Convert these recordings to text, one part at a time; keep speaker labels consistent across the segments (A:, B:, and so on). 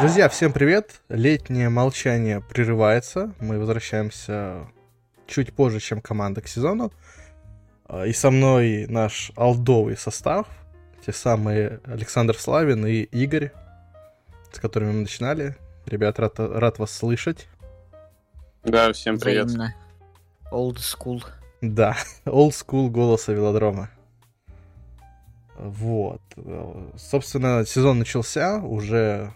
A: Друзья, всем привет! Летнее молчание прерывается. Мы возвращаемся чуть позже, чем команда к сезону. А, и со мной наш алдовый состав. Те самые Александр Славин и Игорь, с которыми мы начинали. Ребят, рад, рад вас слышать.
B: Да, всем привет. Взаимно.
C: Old school.
A: Да, old school голоса велодрома. Вот. Собственно, сезон начался, уже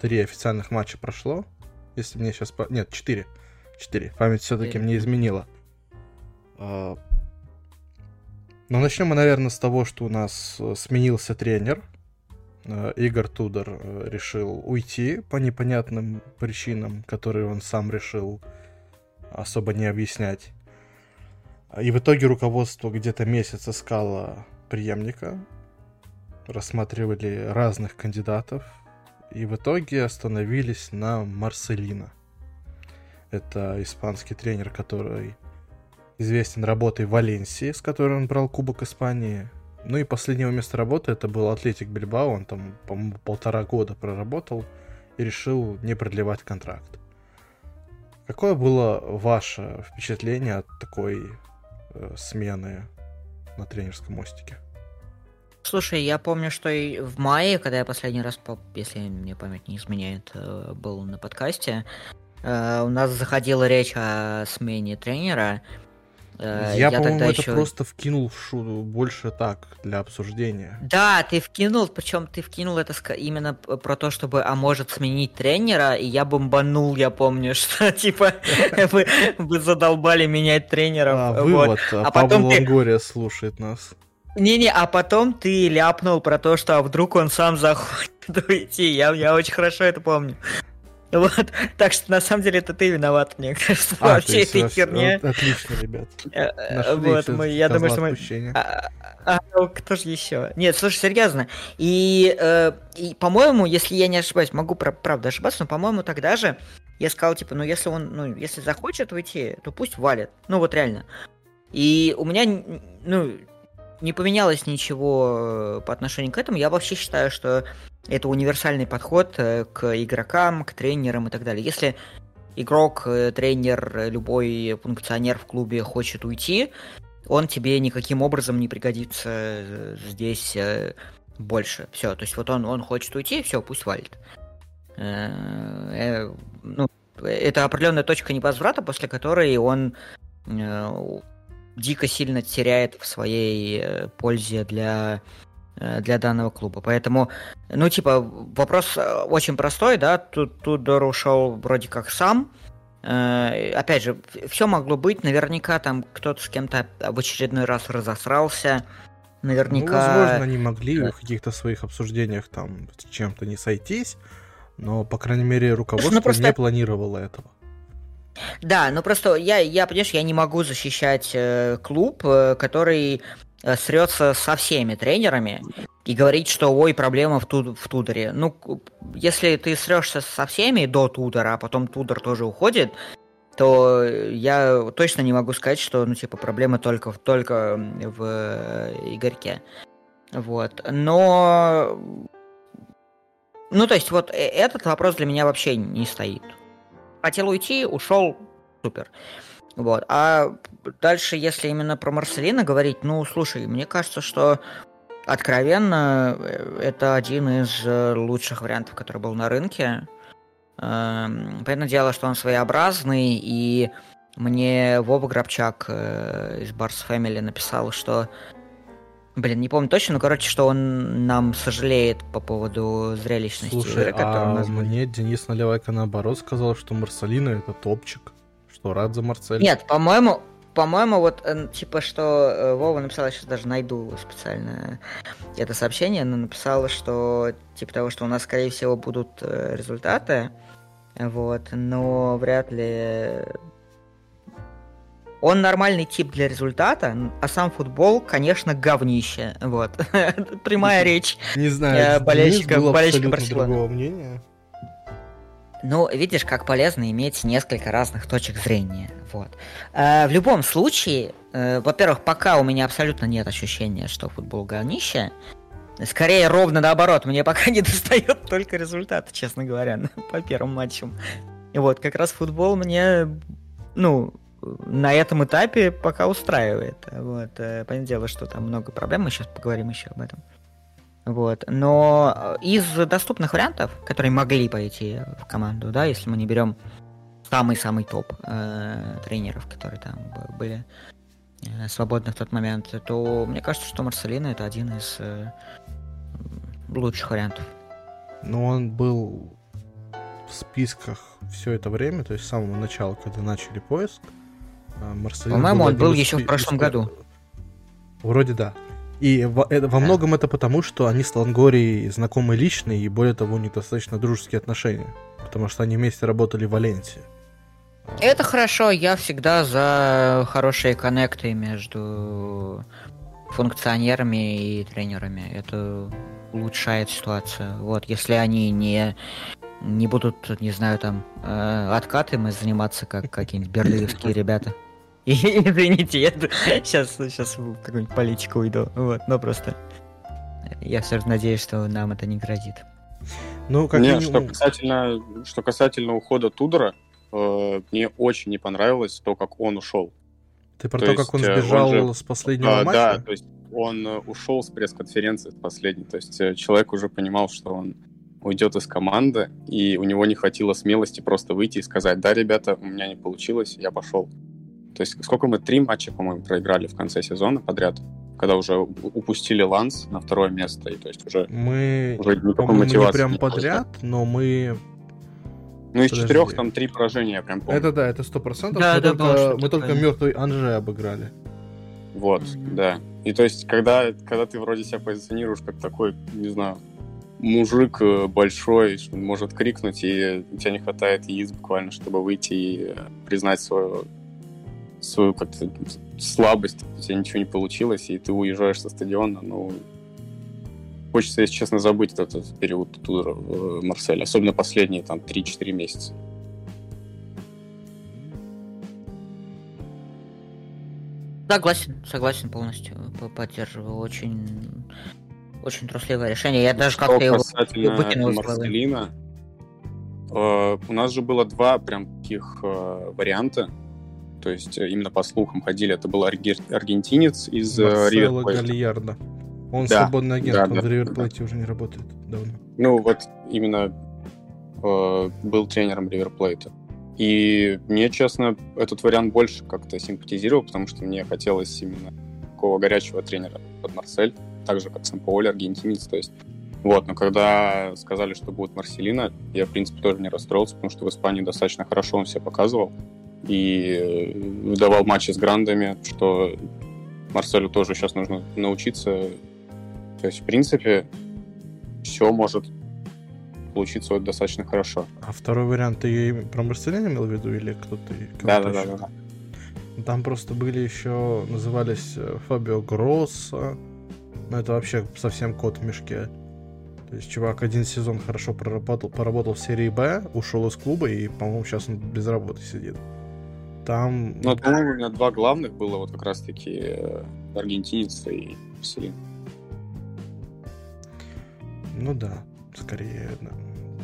A: три официальных матча прошло. Если мне сейчас... Нет, четыре. Четыре. Память все-таки мне изменила. А, Но ну, начнем мы, наверное, с того, что у нас э, сменился тренер. Э, Игорь Тудор э, решил уйти по непонятным причинам, которые он сам решил особо не объяснять. И в итоге руководство где-то месяц искало преемника, рассматривали разных кандидатов, и в итоге остановились на Марселина. Это испанский тренер, который известен работой в Валенсии, с которой он брал Кубок Испании. Ну и последнего места работы это был Атлетик Бильбао, он там, по-моему, полтора года проработал и решил не продлевать контракт. Какое было ваше впечатление от такой э, смены на тренерском мостике?
C: Слушай, я помню, что и в мае, когда я последний раз, если мне память не изменяет, э, был на подкасте, э, у нас заходила речь о смене тренера,
A: Э, я, я по-моему, это еще... просто вкинул в шу больше так, для обсуждения.
C: Да, ты вкинул, причем ты вкинул это именно про то, чтобы, а может, сменить тренера, и я бомбанул, я помню, что, типа, вы, вы задолбали менять тренера.
A: А, вывод, а, а потом Лонгория ты... слушает нас.
C: Не-не, а потом ты ляпнул про то, что а вдруг он сам захочет уйти. Я, я очень хорошо это помню. Вот, так что на самом деле это ты виноват, мне кажется, а, во всей этой херне.
A: Отлично, ребят.
C: Э, вот, мы, я думаю, что мы... А, а, а, кто же еще? Нет, слушай, серьезно. И, э, и по-моему, если я не ошибаюсь, могу правда ошибаться, но, по-моему, тогда же я сказал, типа, ну, если он, ну, если захочет уйти, то пусть валит. Ну, вот реально. И у меня, ну, не поменялось ничего э, по отношению к этому. Я вообще считаю, что это универсальный подход э, к игрокам, к тренерам и так далее. Если игрок, э, тренер, любой функционер в клубе хочет уйти, он тебе никаким образом не пригодится здесь больше. Все, то есть вот он, он хочет уйти, все, пусть валит. Ну, это определенная точка невозврата, после которой он дико сильно теряет в своей э, пользе для э, для данного клуба. Поэтому, ну, типа, вопрос э, очень простой, да, тут Тудор ушел вроде как сам. Опять же, все могло быть, наверняка там кто-то с кем-то в очередной раз разосрался, наверняка...
A: Ну, возможно, они могли в каких-то своих обсуждениях там с чем-то не сойтись, но, по крайней мере, руководство ну, просто... не планировало этого.
C: Да, ну просто я, я понимаешь, я не могу защищать э, клуб, э, который э, срется со всеми тренерами и говорить, что ой, проблема в, туд в Тудоре. Ну, если ты срешься со всеми до Тудора, а потом Тудор тоже уходит, то я точно не могу сказать, что, ну, типа, проблема только, только в э, Игорьке. Вот. Но... Ну, то есть, вот э, этот вопрос для меня вообще не стоит хотел уйти, ушел, супер. Вот. А дальше, если именно про Марселина говорить, ну, слушай, мне кажется, что откровенно э, это один из э, лучших вариантов, который был на рынке. Эм, понятное дело, что он своеобразный, и мне Вова Грабчак э, из Барс Family написал, что Блин, не помню точно, но, короче, что он нам сожалеет по поводу зрелищности
A: Слушай, игры, а у нас мне Денис Наливайко наоборот сказал, что Марселина это топчик, что рад за Марсель.
C: Нет, по-моему, по-моему, вот, э, типа, что э, Вова написала, сейчас даже найду специально это сообщение, но написала, что, типа того, что у нас, скорее всего, будут э, результаты, вот, но вряд ли он нормальный тип для результата, а сам футбол, конечно, говнище. Вот. Прямая речь.
A: Не знаю, болельщика, болельщика Барселоны. другого мнения.
C: Ну, видишь, как полезно иметь несколько разных точек зрения. Вот. Э, в любом случае, э, во-первых, пока у меня абсолютно нет ощущения, что футбол говнище. Скорее, ровно наоборот. Мне пока не достает только результат, честно говоря, по первым матчам. И вот, как раз футбол мне, ну, на этом этапе пока устраивает. Вот. Э, понятное дело, что там много проблем, мы сейчас поговорим еще об этом. Вот. Но из доступных вариантов, которые могли пойти в команду, да, если мы не берем самый-самый топ э, тренеров, которые там были э, свободны в тот момент, то мне кажется, что Марселина это один из э, лучших вариантов.
A: Ну, он был в списках все это время, то есть с самого начала, когда начали поиск.
C: А Марселин По-моему, он был еще в прошлом году.
A: Вроде да. И во, это, во многом это потому, что они с Лангорией знакомы лично, и более того, у них достаточно дружеские отношения. Потому что они вместе работали в Валенсии.
C: Это хорошо, я всегда за хорошие коннекты между функционерами и тренерами. Это улучшает ситуацию. Вот, если они не не будут, не знаю, там, э, откатами заниматься, как какие-нибудь берлиновские ребята. Извините, я сейчас, сейчас в какую-нибудь политику уйду. Вот, но просто я все же надеюсь, что нам это не грозит.
B: Ну, как Нет, что касательно, что касательно ухода Тудора, э, мне очень не понравилось то, как он ушел.
A: Ты про то, то есть, как он э, сбежал он же, с последнего а, матча?
B: Да, то есть он э, ушел с пресс-конференции последней. То есть э, человек уже понимал, что он уйдет из команды, и у него не хватило смелости просто выйти и сказать, да, ребята, у меня не получилось, я пошел. То есть сколько мы, три матча, по-моему, проиграли в конце сезона подряд, когда уже упустили Ланс на второе место, и то есть уже...
A: Мы, уже по-моему, не прям подряд, но мы
B: ну, из Подожди. четырех там три поражения, я прям помню.
A: Это да, это сто процентов. Да, мы да, только, мы только мертвый Анже обыграли.
B: Вот, mm-hmm. да. И то есть, когда, когда ты вроде себя позиционируешь как такой, не знаю, мужик э, большой, может крикнуть, и у тебя не хватает яиц буквально, чтобы выйти и э, признать свою, свою как-то слабость, у тебя ничего не получилось, и ты уезжаешь со стадиона, ну, хочется, если честно, забыть этот, этот период туда в Марселе, особенно последние там 3-4 месяца.
C: Согласен, согласен полностью, поддерживаю. Очень, очень трусливое решение. Я даже как-то его
B: выкинул Марселина, э, у нас же было два прям таких э, варианта. То есть э, именно по слухам ходили, это был аргентинец из
A: Ривер Гальярда. Он да, свободный агент, да, он да, в Риверплейте да. уже не работает давно.
B: Ну, вот именно э, был тренером Риверплейта. И мне, честно, этот вариант больше как-то симпатизировал, потому что мне хотелось именно такого горячего тренера под Марсель, так же, как Сан-Паоли, аргентинец, то есть вот, но когда сказали, что будет Марселина, я, в принципе, тоже не расстроился, потому что в Испании достаточно хорошо он себя показывал и выдавал матчи с грандами, что Марселю тоже сейчас нужно научиться то есть, в принципе, все может получиться вот достаточно хорошо.
A: А второй вариант ты про Марселина имел в виду или кто-то?
B: Да, да, да, да,
A: да. Там просто были еще, назывались э, Фабио Гросса. Ну, это вообще совсем кот в мешке. То есть чувак один сезон хорошо проработал, поработал в серии Б, ушел из клуба и, по-моему, сейчас он без работы сидит. Там...
B: Ну, по-моему, у меня два главных было вот как раз-таки э, аргентинец и Селин.
A: Ну да, скорее.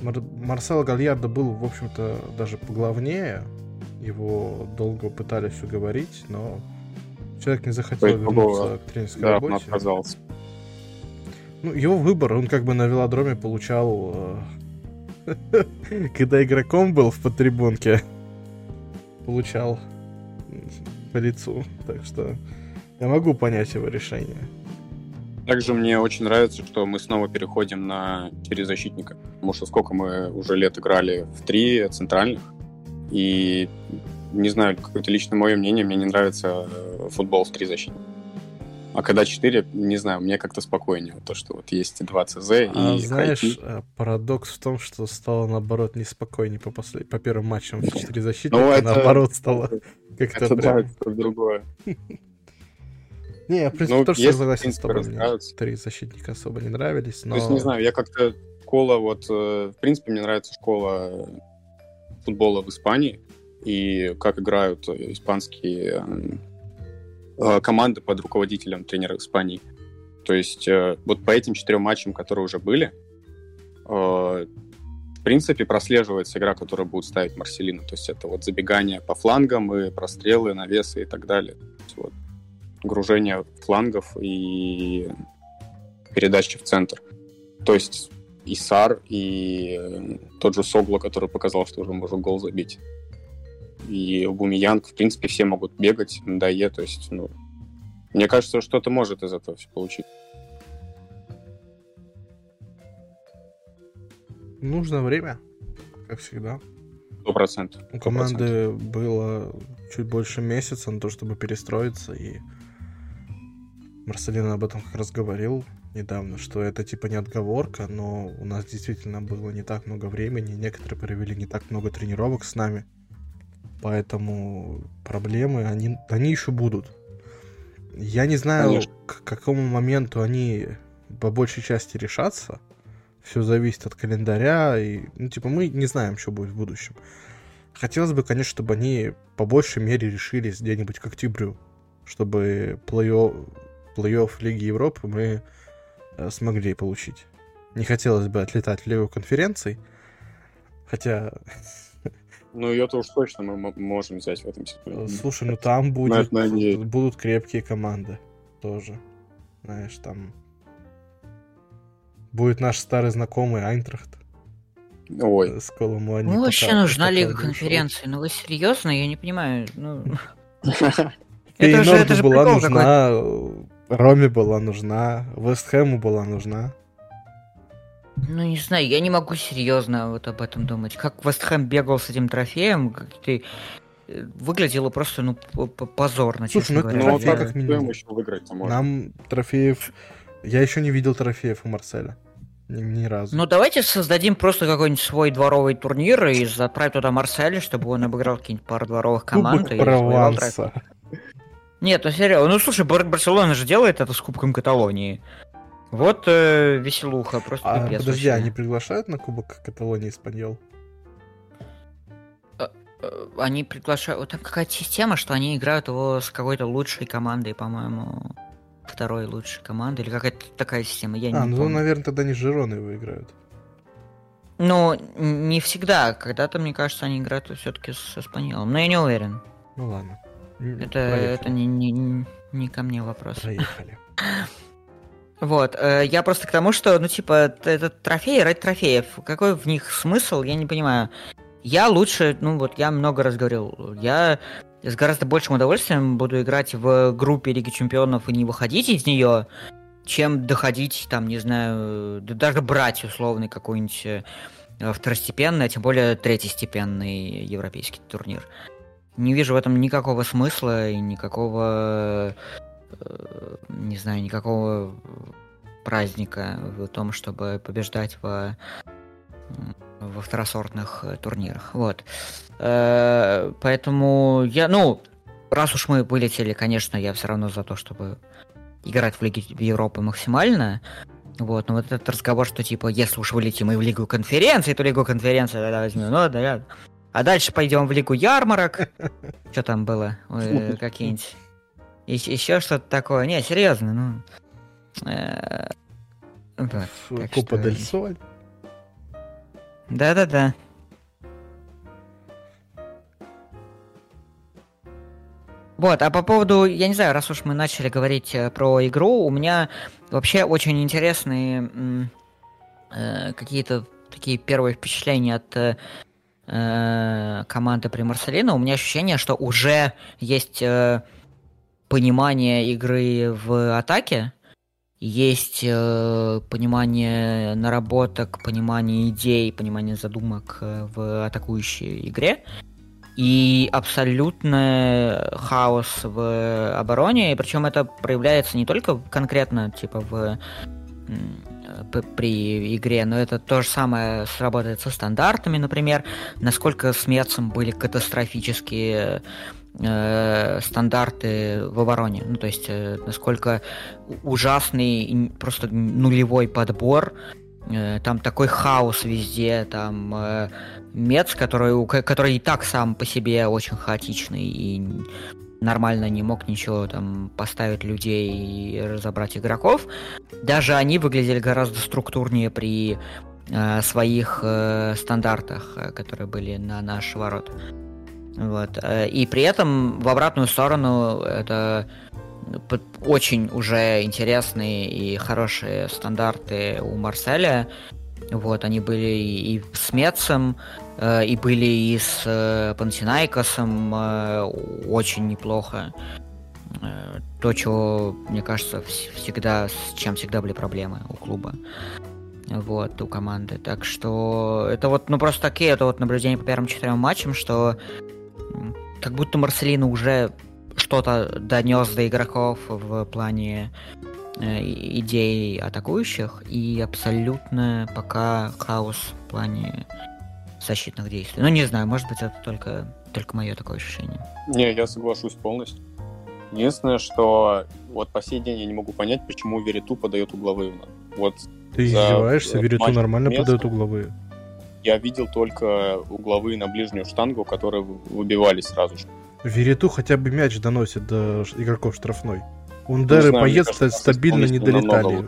A: Мар- Марсел Гальярдо был, в общем-то, даже поглавнее. Его долго пытались уговорить, но человек не захотел Ой, вернуться было. к тренерской да, работе.
B: отказался.
A: Ну, его выбор, он как бы на велодроме получал... Э, когда игроком был в подтрибунке, получал по лицу. Так что я могу понять его решение.
B: Также мне очень нравится, что мы снова переходим на четыре защитника. Потому что сколько мы уже лет играли в три центральных. И не знаю, какое-то личное мое мнение, мне не нравится футбол с три защитника. А когда четыре, не знаю, мне как-то спокойнее. То, что вот есть два ЦЗ
A: а, и знаешь, хайти. Э, парадокс в том, что стало, наоборот, неспокойнее по, послед... по первым матчам в четыре защитника, ну, это... наоборот, стало как-то...
B: Это, да, это другое.
A: Не, я, в принципе, ну, тоже согласен с тобой. Три защитника особо не нравились, но...
B: То есть, не знаю, я как-то школа, вот, э, в принципе, мне нравится школа футбола в Испании, и как играют испанские команды под руководителем тренера Испании. То есть э, вот по этим четырем матчам, которые уже были, э, в принципе, прослеживается игра, которую будут ставить Марселина. То есть это вот забегание по флангам и прострелы, навесы и так далее. вот гружение флангов и передачи в центр. То есть и Сар, и э, тот же Согло, который показал, что уже может гол забить. И Бумиянг, в принципе, все могут бегать, да, е, то есть, ну, мне кажется, что-то может из этого все получить.
A: Нужно время, как всегда.
B: Сто процентов.
A: У команды было чуть больше месяца на то, чтобы перестроиться, и Марселин об этом как раз говорил недавно, что это типа не отговорка, но у нас действительно было не так много времени, некоторые провели не так много тренировок с нами, поэтому проблемы, они, они еще будут. Я не знаю, Конечно. к какому моменту они по большей части решатся, все зависит от календаря, и, ну, типа, мы не знаем, что будет в будущем. Хотелось бы, конечно, чтобы они по большей мере решились где-нибудь к октябрю, чтобы плей-офф, плей Лиги Европы мы э, смогли получить. Не хотелось бы отлетать в Лигу конференций, хотя...
B: Ну, ее-то уж точно мы можем взять в этом сезоне.
A: Слушай, ну там будет, будут крепкие команды тоже. Знаешь, там будет наш старый знакомый Айнтрахт.
B: Ой.
A: С Коломуани.
C: Ну, вообще нужна Лига конференции. Ну, вы серьезно? Я не понимаю. Ну...
A: Это же, это же была нужна, Роме была нужна, Вестхэму была нужна.
C: Ну, не знаю, я не могу серьезно вот об этом думать. Как Вестхэм бегал с этим трофеем, как ты э, выглядело просто, ну, позорно,
A: Слушай, ну, говоря. Ну, трофей, как минимум. еще выиграть Нам трофеев... Я еще не видел трофеев у Марселя. Ни, ни разу.
C: Ну, давайте создадим просто какой-нибудь свой дворовый турнир и отправить туда Марселя, чтобы он обыграл какие-нибудь пару дворовых команд. Кубок
A: Прованса.
C: Нет, ну серьезно. Ну, слушай, Барселона же делает это с Кубком Каталонии. Вот э, веселуха, просто
A: а, пипец. Подожди, вообще. они приглашают на Кубок Каталонии Испаньол?
C: Э, э, они приглашают... Вот там какая-то система, что они играют его с какой-то лучшей командой, по-моему второй лучшей команды, или какая-то такая система, я а,
A: не ну, помню. наверное, тогда не Жироны его играют.
C: Ну, не всегда. Когда-то, мне кажется, они играют все-таки с Испаньолом, но я не уверен.
A: Ну ладно.
C: Это, это не, не, не ко мне вопрос.
A: Проехали.
C: Вот, э, я просто к тому, что, ну, типа, этот трофей ради трофеев, какой в них смысл, я не понимаю. Я лучше, ну, вот, я много раз говорил, я с гораздо большим удовольствием буду играть в группе Лиги Чемпионов и не выходить из нее, чем доходить, там, не знаю, даже брать условный какой-нибудь э, второстепенный, а тем более третьестепенный европейский турнир. Не вижу в этом никакого смысла и никакого, не знаю, никакого праздника в том, чтобы побеждать в во второсортных э, турнирах. Вот. Э, поэтому я, ну, раз уж мы вылетели, конечно, я все равно за то, чтобы играть в Лиге Европы максимально. Вот, но вот этот разговор, что типа, если уж вылетим и в Лигу конференции, то Лигу конференции тогда возьмем. Ну, да, а дальше пойдем в Лигу ярмарок. Что там было? Какие-нибудь. Еще что-то такое. Не, серьезно, ну. Э,
A: Купа Дель Соль.
C: Да-да-да. Вот, а по поводу, я не знаю, раз уж мы начали говорить э, про игру, у меня вообще очень интересные э, какие-то такие первые впечатления от э, команды при Марселино. У меня ощущение, что уже есть э, понимание игры в атаке, есть э, понимание наработок, понимание идей, понимание задумок э, в атакующей игре. И абсолютный хаос в обороне, и причем это проявляется не только конкретно типа в при игре, но это то же самое сработает со стандартами, например, насколько с Мецем были катастрофические э, стандарты в обороне. Ну, то есть, э, насколько ужасный, просто нулевой подбор, э, там такой хаос везде, там э, Мец, который, который и так сам по себе очень хаотичный и нормально не мог ничего там поставить людей и разобрать игроков. Даже они выглядели гораздо структурнее при э, своих э, стандартах, э, которые были на наш ворот. Вот. Э, и при этом в обратную сторону это очень уже интересные и хорошие стандарты у Марселя. Вот, они были и с Мецем, э, и были и с э, Пансинайкосом очень неплохо. То, чего, мне кажется, всегда, с чем всегда были проблемы у клуба. Вот, у команды. Так что это вот, ну просто такие, это вот наблюдения по первым четырем матчам, что как будто Марселина уже что-то донес до игроков в плане э, идей атакующих, и абсолютно пока хаос в плане защитных действий. Ну, не знаю, может быть, это только, только мое такое ощущение.
B: Не, я соглашусь полностью. Единственное, что вот по сей день я не могу понять, почему Вериту подает угловые. Вот
A: Ты издеваешься? Вериту нормально место. подает угловые.
B: Я видел только угловые на ближнюю штангу, которые выбивались сразу же.
A: Вериту хотя бы мяч доносит до игроков штрафной. Ундер и Поец стабильно не долетали.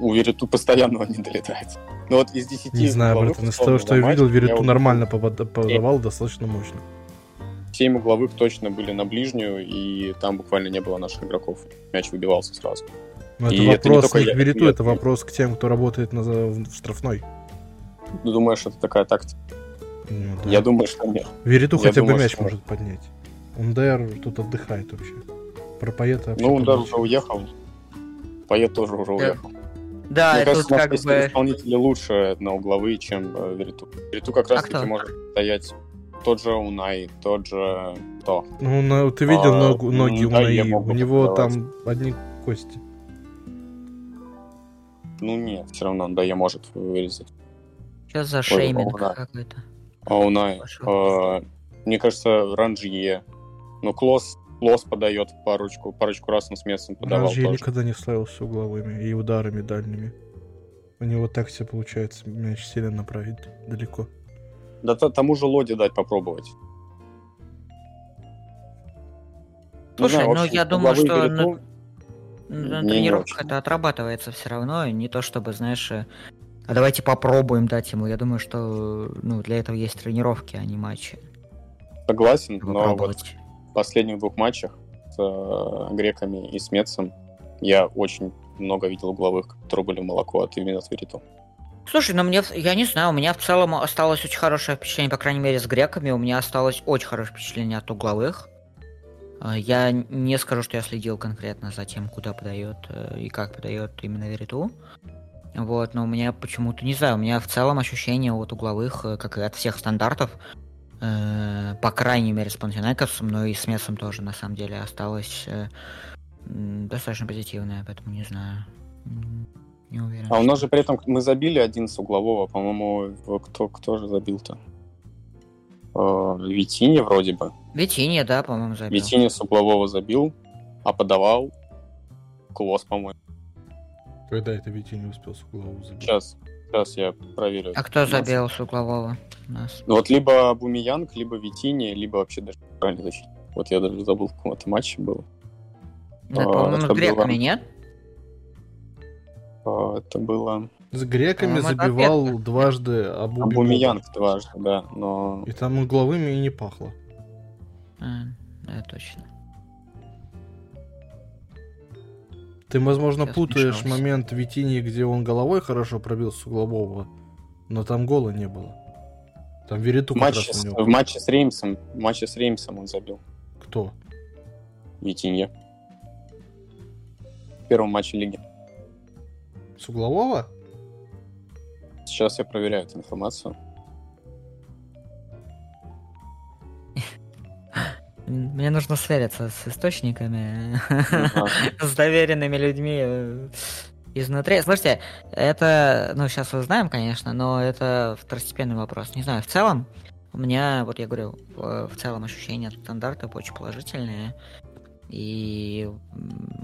B: У Вериту постоянно он не долетает. Но вот из 10
A: Не знаю, братан, из того, что я видел, Вериту нормально подавал достаточно мощно.
B: 7 угловых точно были на ближнюю, и там буквально не было наших игроков. Мяч выбивался сразу.
A: Но это вопрос это не, не к Вериту, это вопрос к тем, кто работает на, в штрафной.
B: Ну, думаешь, это такая тактика? Ну, да. Я думаю, что нет.
A: Вериту Я хотя думаю, бы мяч что... может поднять. Ундер тут отдыхает вообще. Про Поэта
B: вообще... Ну, Ундер уже уехал. Поэт тоже уже уехал.
C: Да, Мне кажется, как бы...
B: исполнители лучше на угловые, чем э, Вериту. Вериту как раз а таки может стоять тот же Унай, тот же то.
A: Ну, на, ты видел а, ногу, ноги да, Унаи? У него там одни кости.
B: Ну нет, все равно, да, я может вырезать.
C: Что за шейминг какой-то?
B: Аунай. А, мне кажется, Ранжье. Ну, Клосс, Клосс подает парочку, парочку раз на с местом подавал
A: Ранжье тоже. никогда не славился угловыми и ударами дальними. У него так все получается мяч сильно направить далеко.
B: Да тому же Лоди дать попробовать.
C: Слушай, знаю, ну я думаю, что на, на тренировках это отрабатывается все равно, не то чтобы, знаешь, э, а давайте попробуем дать ему. Я думаю, что ну, для этого есть тренировки, а не матчи.
B: Согласен, но вот в последних двух матчах с э, греками и с Мецем я очень много видел угловых, которые были молоко от именно Твериту.
C: Слушай, ну мне, я не знаю, у меня в целом осталось очень хорошее впечатление, по крайней мере, с греками. У меня осталось очень хорошее впечатление от угловых. Э, я не скажу, что я следил конкретно за тем, куда подает э, и как подает именно Вериту. Вот, но у меня почему-то, не знаю, у меня в целом ощущение от угловых, э, как и от всех стандартов, э, по крайней мере с Пантенайкосом, но и с Месом тоже, на самом деле, осталось э, достаточно позитивное, поэтому не знаю. Не уверен.
B: А у нас же при этом мы забили один с углового, по-моему, кто, кто же забил-то? Э, Витини вроде бы.
C: Витини, да, по-моему, забил.
B: Витини с углового забил, а подавал Клосс, по-моему.
A: Когда это Витя не успел с углового
B: забить? Сейчас, сейчас я проверю.
C: А кто забил с углового?
B: Нас? Ну вот либо Бумиянг, либо Витини, либо вообще даже правильно защитник. Вот я даже забыл, в каком это матче было.
C: Да, а, по-моему, с греками, было... нет?
B: А, это было...
A: С греками забивал ответ. дважды Абу
B: Абумиянг дважды, да, но...
A: И там угловыми и не пахло.
C: А, да, точно.
A: Ты, возможно, Сейчас путаешь смешался. момент Витини, где он головой хорошо пробил с углового, но там гола не было. Там Вериту
B: в матче, с, в матче с Реймсом, в матче с Реймсом он забил.
A: Кто?
B: Витинье. В первом матче лиги.
A: С углового?
B: Сейчас я проверяю эту информацию.
C: Мне нужно свериться с источниками, с доверенными людьми э, изнутри. Слушайте, это, ну, сейчас узнаем, конечно, но это второстепенный вопрос. Не знаю, в целом, у меня, вот я говорю, в, в целом ощущения от стандартов очень положительные. И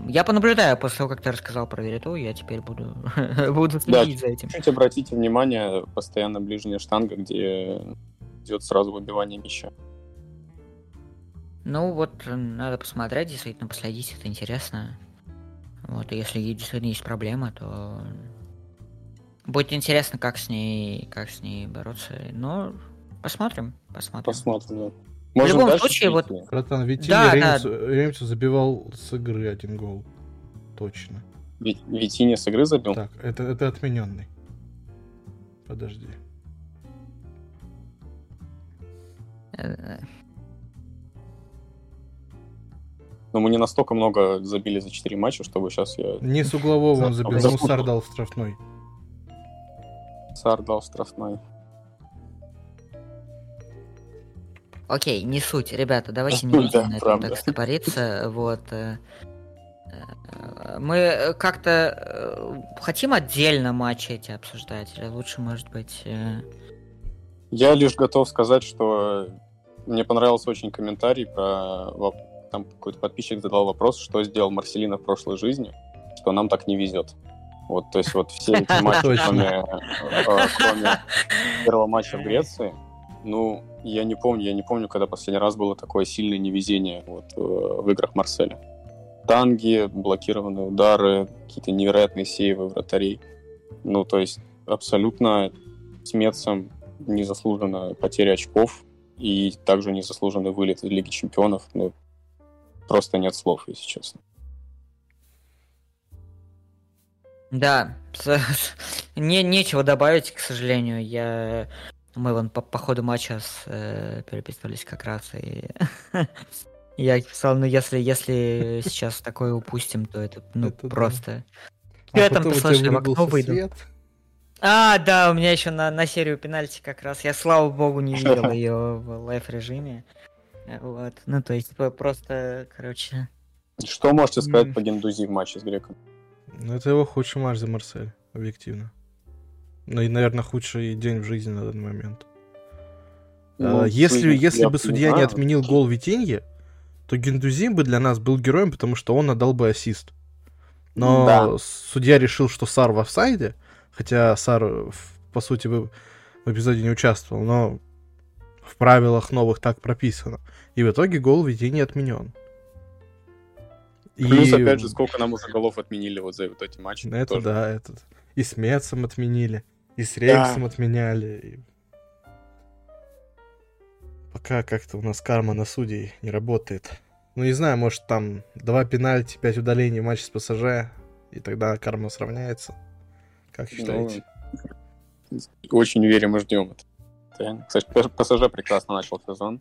C: я понаблюдаю после того, как ты рассказал про Вериту, я теперь буду, буду следить да, за этим.
B: Чуть обратите внимание, постоянно ближняя штанга, где идет сразу выбивание мяча.
C: Ну вот, надо посмотреть, действительно, последить, это интересно. Вот, и если действительно есть проблема, то будет интересно, как с ней, как с ней бороться. Но посмотрим, посмотрим.
B: Посмотрим, да.
C: В любом случае, вот...
A: Братан, Витини
C: Да,
A: Реймсу, Реймсу забивал с игры один гол. Точно.
B: Ви- Витини с игры забил?
A: Так, это, это отмененный. Подожди.
B: Но мы не настолько много забили за 4 матча, чтобы сейчас я
A: Не с углового он забил,
B: За-
A: но Сар дал в штрафной.
B: Сар дал штрафной.
C: Окей, не суть, ребята, давайте не будем на этом так стопориться. Вот. э, э, Мы как-то э, хотим отдельно матчи эти обсуждать, или лучше, может быть...
B: Я лишь готов сказать, что мне понравился очень комментарий про... Там какой-то подписчик задал вопрос, что сделал Марселина в прошлой жизни, что нам так не везет. Вот, то есть вот все эти матчи, кроме, э, кроме первого матча в Греции, ну, я не помню, я не помню, когда последний раз было такое сильное невезение вот, э, в играх Марселя. Танги, блокированные удары, какие-то невероятные сейвы вратарей. Ну, то есть абсолютно с Мецом незаслуженно потеря очков и также незаслуженный вылет из Лиги Чемпионов. Ну, просто нет слов, если честно.
C: Да, не, нечего добавить, к сожалению. Я... Мы вон по, по ходу матча с, э, переписывались как раз, и я писал, ну если, если сейчас такое упустим, то это, ну,
A: Это да.
C: просто...
A: А
C: Я там
A: потом у
C: послушай,
A: тебя
C: в окно выйду.
A: свет.
C: А, да, у меня еще на, на серию пенальти как раз. Я, слава богу, не видел ее в лайф-режиме. Вот. Ну, то есть, просто, короче...
B: Что можете сказать
C: М.
B: по Гендузи в матче с Греком?
A: Ну, это его худший матч за Марсель, объективно. Ну и, наверное, худший день в жизни на данный момент.
B: Ну,
A: А, если если бы судья не
B: знаю.
A: отменил гол Витинье, то Гендузи бы для нас был героем, потому что он отдал бы ассист. Но
B: Да.
A: судья решил, что Сар в офсайде, хотя Сар, в- по сути, бы в эпизоде не участвовал, но в правилах новых так прописано. И в итоге гол Витинье отменен.
B: Плюс,
A: И-
B: опять же, сколько нам уже голов отменили вот за вот эти матчи.
A: Это
B: тоже.
A: да, этот. И с Мецом отменили, и с Реймсом отменяли. и- Пока как-то у нас карма на судей не работает. Ну, не знаю, может там два пенальти, пять удалений матч с ПСЖ, и тогда карма сравняется. Как считаете?
B: Ну, очень верим и ждем это. Реально. Кстати, ПСЖ прекрасно начал сезон.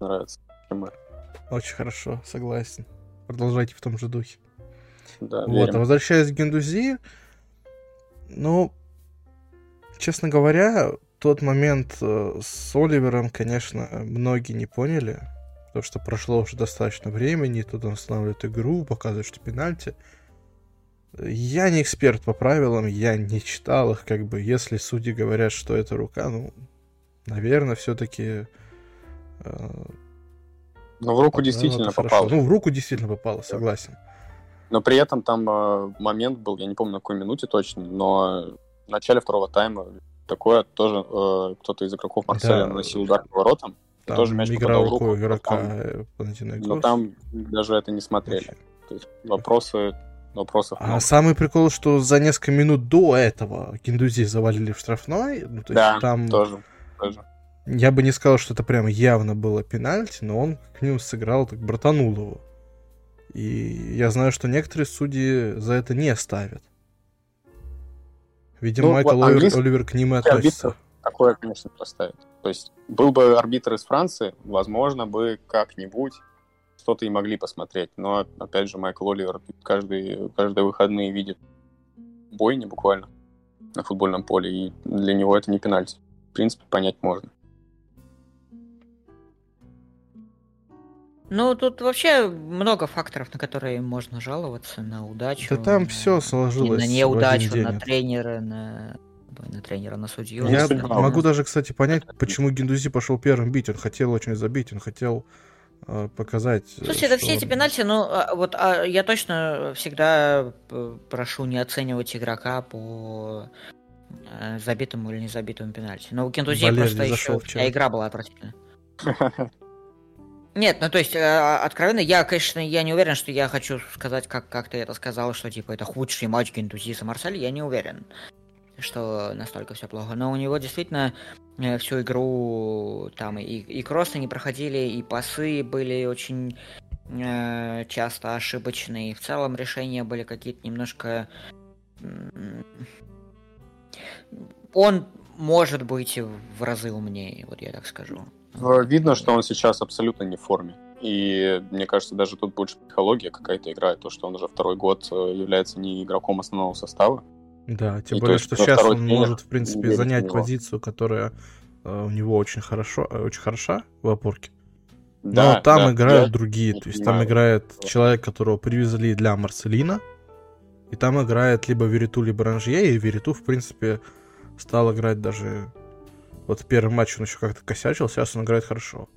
B: Нравится.
A: Очень хорошо, согласен. Продолжайте в том же духе.
B: Да,
A: Вот, а
B: верим.
A: возвращаясь к Гендузи, ну, честно говоря, тот момент э, с Оливером, конечно, многие не поняли, потому что прошло уже достаточно времени, тут он останавливает игру, показывает, что пенальти. Я не эксперт по правилам, я не читал их, как бы, если судьи говорят, что это рука, ну, наверное, все-таки...
B: Но в руку действительно попал.
A: Ну, в руку действительно попало, согласен.
B: Но при этом там э, момент был, я не помню на какой минуте точно, но в начале второго тайма такое тоже э, кто-то из игроков Марселя
A: Да.
B: наносил удар по воротам,
A: Там
B: тоже мяч
A: игра
B: попадал в руку,
A: игрока
B: потом-
A: э,
B: но там даже это не смотрели. То есть вопросы, вопросов
A: А
B: много.
A: самый прикол, что за несколько минут до этого Гендузи завалили в штрафной. Ну, то есть
B: Да,
A: там
B: тоже. Тоже.
A: я бы не сказал, что это прям явно было пенальти, но он как минимум сыграл, так братанул его. И я знаю, что некоторые судьи за это не ставят. Видимо,
B: Ну,
A: Майкл
B: вот
A: Оливер, Оливер к ним и относится.
B: Такое, конечно, проставит. То есть был бы арбитр из Франции, возможно, бы как-нибудь что-то и могли посмотреть. Но, опять же, Майкл Оливер каждый, каждые выходные видит бойни буквально на футбольном поле, и для него это не пенальти. В принципе, понять можно.
C: Ну, тут вообще много факторов, на которые можно жаловаться, на удачу.
A: Да там
C: на-
A: все сложилось
C: На неудачу, на тренера, на... на тренера, на судью.
A: Я
B: судьба,
A: могу
B: да.
A: даже, кстати, понять, почему Гендузи пошел первым бить. Он хотел очень забить, он хотел э, показать. э,
C: Слушайте, это
A: что
C: все эти пенальти, ну, а, вот а, я точно всегда прошу не оценивать игрока по забитому или не забитому пенальти. Но у Кентузи просто еще
A: вчера.
C: игра была отвратительная. Нет, ну то есть, э, откровенно, я, конечно, я не уверен, что я хочу сказать, как, как ты это сказал, что типа это худший матч Гентузиса Марсель, я не уверен, что настолько все плохо. Но у него действительно э, всю игру там и, и кроссы не проходили, и пасы были очень э, часто ошибочные. И в целом решения были какие-то немножко... Он может быть в разы умнее, вот я так скажу.
B: Э, видно, что он сейчас абсолютно не в форме. И мне кажется, даже тут больше психология какая-то играет, то, что он уже второй год э, является не игроком основного состава.
A: Да, тем и более, что сейчас он может, в принципе, занять позицию, которая э, у него очень хорошо, э, очень хороша в опорке. Но да, там да, играют другие. То есть понимаю. там играет человек, которого привезли для Марселина. И там играет либо Вериту, либо Ранжье. И Вериту, в принципе, стал играть даже вот в первом матче он еще как-то косячил, сейчас он играет хорошо.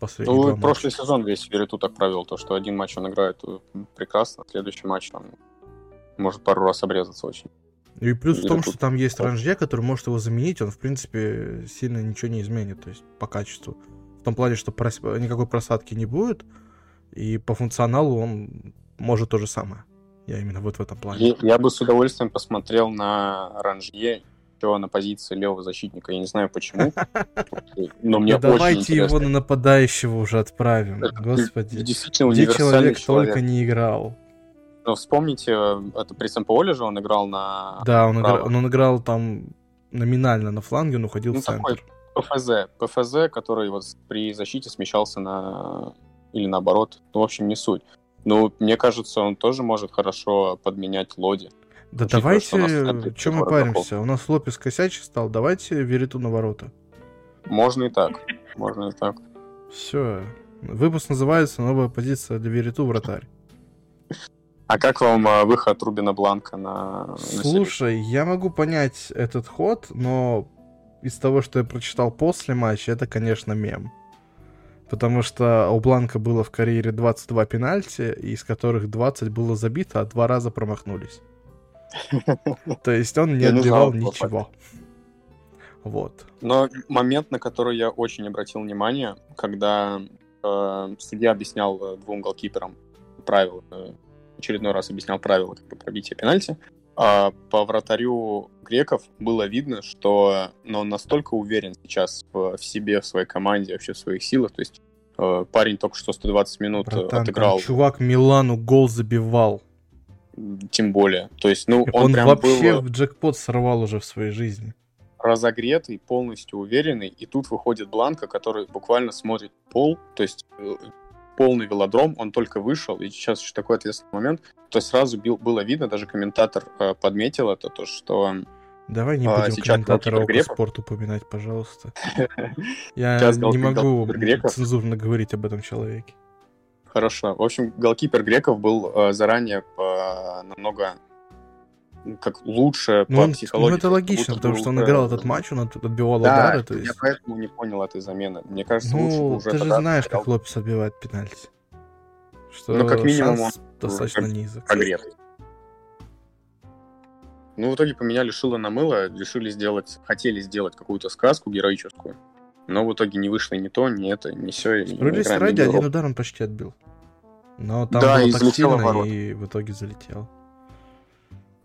B: Последний ну, прошлый матча. сезон весь Вериту так провел, то, что один матч он играет э, прекрасно, следующий матч он может пару раз обрезаться очень.
A: И плюс Вериту... в том, что там есть Ранжье, который может его заменить, он, в принципе, сильно ничего не изменит, то есть по качеству. В том плане, что прос... никакой просадки не будет, и по функционалу он может то же самое. Я именно вот в этом плане.
B: Я, я бы с удовольствием посмотрел на Ранжье еще на позиции левого защитника. Я не знаю почему. Но мне
A: Давайте его на нападающего уже отправим. Господи.
B: Действительно Где человек
A: только не играл.
B: Но вспомните, это при Сэмпаоле же он играл на...
A: Да, он играл, он играл там номинально на фланге, но уходил ну, в центр.
B: ПФЗ. ПФЗ, который вот при защите смещался на... Или наоборот. Ну, в общем, не суть. Ну, мне кажется, он тоже может хорошо подменять Лоди.
A: Да давайте, чем мы паримся? У нас Лопес косячий стал, давайте Вериту на ворота.
B: Можно и так, можно и так.
A: Все. Выпуск называется «Новая позиция для Вериту вратарь».
B: А как вам а, выход Рубина Бланка на...
A: Слушай, на я могу понять этот ход, но из того, что я прочитал после матча, это, конечно, мем. Потому что у Бланка было в карьере 22 пенальти, из которых 20 было забито, а два раза промахнулись. То есть он не отбивал ничего. Вот.
B: Но момент, на который я очень обратил внимание, когда э, судья объяснял э, двум голкиперам правила, э, очередной раз объяснял правила как бы, пробития пенальти, э, по вратарю греков было видно, что ну, он настолько уверен сейчас в, в себе, в своей команде, вообще в своих силах, то есть э, парень только что 120 минут э, Братан, отыграл.
A: чувак Милану гол забивал
B: тем более. То есть, ну,
A: он, он прям вообще был... в джекпот сорвал уже в своей жизни.
B: Разогретый, полностью уверенный, и тут выходит Бланка, который буквально смотрит пол, то есть э, полный велодром, он только вышел, и сейчас еще такой ответственный момент, то сразу бил, было видно, даже комментатор э, подметил это, то, что
A: Давай не а, будем сейчас комментатора спорт упоминать, пожалуйста. Я не могу цензурно говорить об этом человеке.
B: Хорошо. В общем, голкипер греков был э, заранее э, намного как лучше
A: ну, по он, психологии. Ну, это логично, потому что он играл этот матч, он отбивал да, удары. То есть...
B: я поэтому не понял этой замены. Мне кажется,
A: ну,
B: лучше
A: уже ты же знаешь, играл. как Лопес отбивает пенальти. Что ну, как минимум, он достаточно как низок.
B: Прогретый. Ну, в итоге поменяли шило на мыло, решили сделать, хотели сделать какую-то сказку героическую. Но в итоге не вышло ни то, ни это, ни все.
A: Справедливости ради, один удар он почти отбил. Но там да, было так сильно, и в итоге залетел.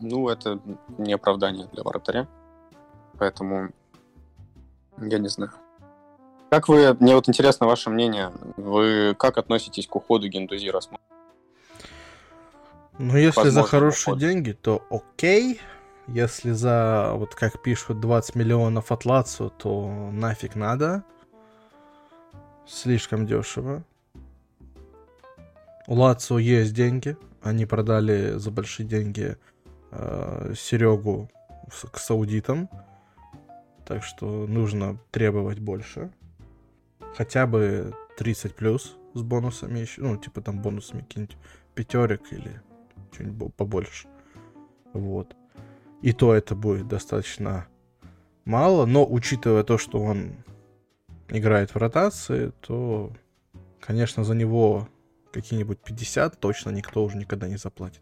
B: Ну, это не оправдание для вратаря. Поэтому я не знаю. Как вы, мне вот интересно ваше мнение, вы как относитесь к уходу Гендузи Расман?
A: Ну, если Возможно, за хорошие уход. деньги, то окей. Если за, вот как пишут, 20 миллионов от Лацу, то нафиг надо. Слишком дешево. У Лацо есть деньги. Они продали за большие деньги э, Серегу к саудитам. Так что нужно требовать больше. Хотя бы 30 плюс с бонусами еще. Ну, типа там бонусами какие-нибудь пятерик или что-нибудь побольше. Вот. И то это будет достаточно мало, но учитывая то, что он играет в ротации, то, конечно, за него какие-нибудь 50 точно никто уже никогда не заплатит.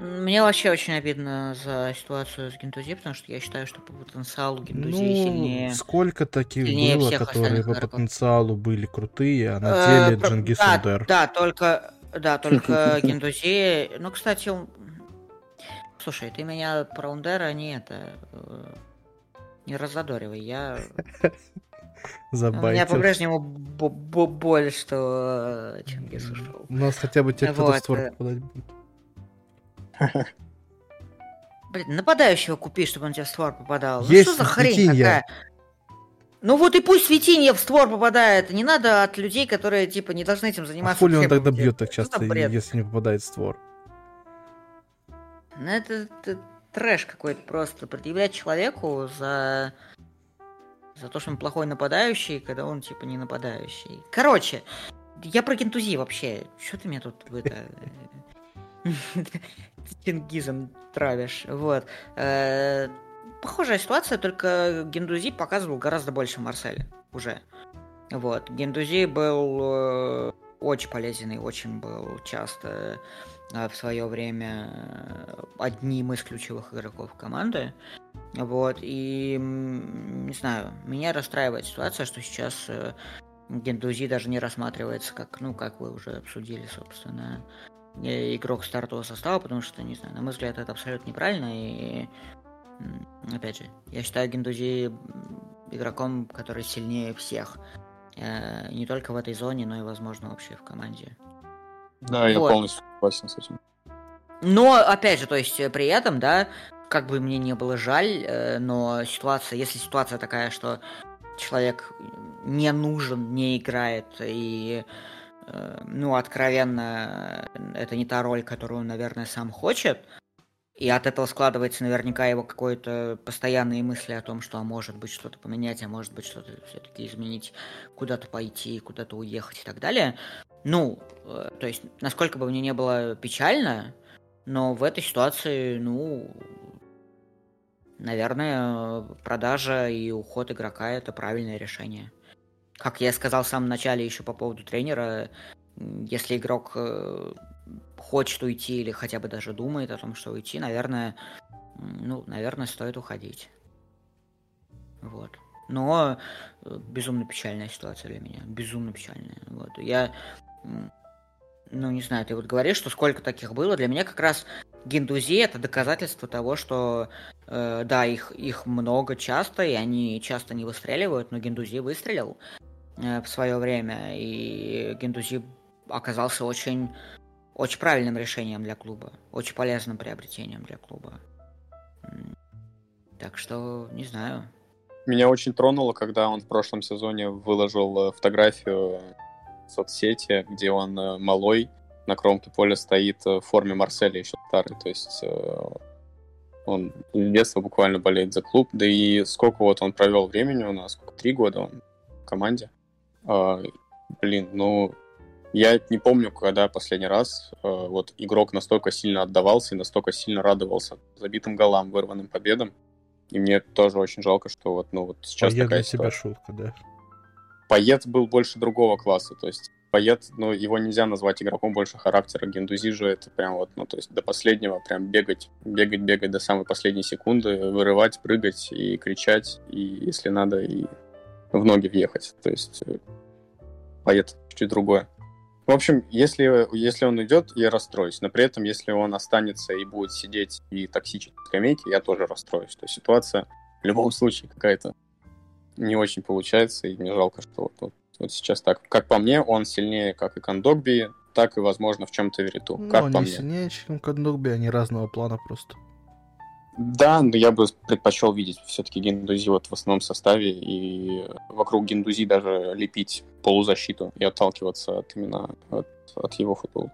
C: Мне вообще очень обидно за ситуацию с Гентузи, потому что я считаю, что по потенциалу Гентузи
A: Ну,
C: сильнее.
A: сколько таких
C: сильнее
A: было, которые по
C: игроков.
A: потенциалу были крутые, а на
C: Э,
A: деле
C: про-
A: Джингис
C: да, только, да, только Гендузи. Ну, кстати, он- слушай, ты меня про Ундера не это э, не раззадоривай. Я у меня по-прежнему бо- бо- боль, что э, Чингис ушел.
A: У нас хотя бы те, кто в
C: Вот,
A: створ
C: э.
A: попадать будет.
C: Блин, нападающего купи, чтобы он тебе в створ попадал.
A: Есть
C: ну что за хрень
A: Витинья.
C: такая? Ну вот и пусть Витинья в створ попадает. Не надо от людей, которые типа не должны этим
A: А
C: заниматься.
A: хули он тогда бьет так часто, если не попадает в створ?
C: Ну это, это трэш какой-то просто. Предъявлять человеку за... за то, что он плохой нападающий, когда он типа не нападающий. Короче, я про гентузи вообще. Что ты меня тут это... Чингизом травишь. Вот. Э, Похожая ситуация, только Гендузи показывал гораздо больше Марселя уже. Вот. Гендузи был э, очень полезен и очень был часто э, в свое время одним из ключевых игроков команды. Вот. И не знаю, меня расстраивает ситуация, что сейчас Гендузи даже не рассматривается как, ну, как вы уже обсудили, собственно, игрок стартового состава, потому что, не знаю, на мой взгляд, это абсолютно неправильно. И опять же, я считаю Гендузи игроком, который сильнее всех. Э, Не только в этой зоне, но и, возможно, вообще в команде.
B: Да, я
C: Вот.
B: полностью согласен с этим.
C: Но, опять же, то есть э, при этом, да, как бы мне не было жаль, э, но ситуация, если ситуация такая, что человек не нужен, не играет, и, э, ну, откровенно, это не та роль, которую он, наверное, сам хочет, и от этого складывается наверняка его какое-то постоянные мысли о том, что а может быть что-то поменять, а может быть что-то все-таки изменить, куда-то пойти, куда-то уехать и так далее. Ну, э, то есть, насколько бы мне не было печально, но в этой ситуации, ну, наверное, продажа и уход игрока это правильное решение. Как я сказал в самом начале еще по поводу тренера, если игрок э, хочет уйти или хотя бы даже думает о том, что уйти, наверное, ну, наверное, стоит уходить. Вот. Но э, безумно печальная ситуация для меня. Безумно печальная. Вот. Я ну, не знаю, ты вот говоришь, что сколько таких было. Для меня как раз Гендузи это доказательство того, что э, да, их, их много часто, и они часто не выстреливают, но Гендузи выстрелил в свое время, и Гендузи оказался очень, очень правильным решением для клуба, очень полезным приобретением для клуба. Так что, не знаю.
B: Меня очень тронуло, когда он в прошлом сезоне выложил э, фотографию в соцсети, где он э, малой на кромке поля стоит э, в форме Марселя еще старый. То есть э, он с детства буквально болеет за клуб. Да и сколько вот он провел времени у нас, сколько, три года он в команде. А, блин, ну, я не помню, когда последний раз э, вот игрок настолько сильно отдавался и настолько сильно радовался забитым голам, вырванным победам. И мне тоже очень жалко, что вот, ну, вот сейчас
A: Поеду
B: такая
A: для тебя
B: ситуация.
A: шутка, да.
B: Пает был больше другого класса, то есть Пает, ну, его нельзя назвать игроком больше характера. Гендузи же это прям вот, ну, то есть до последнего прям бегать, бегать, бегать до самой последней секунды, вырывать, прыгать и кричать, и если надо, и в ноги въехать. То есть э, Пает чуть другое. В общем, если, если он идет, я расстроюсь. Но при этом, если он останется и будет сидеть и токсичить на скамейке, я тоже расстроюсь. То есть ситуация в любом случае какая-то не очень получается, и мне жалко, что вот, вот, вот сейчас так. Как по мне, он сильнее как и Кондогби, так и, возможно, в чем-то Вериту.
A: Ну,
B: как
A: они
B: по мне.
A: сильнее, чем Кондогби, они разного плана просто.
B: Да, но я бы предпочел видеть все-таки Гендузи вот в основном составе и вокруг Гендузи даже лепить полузащиту и отталкиваться от именно от, от его футбола.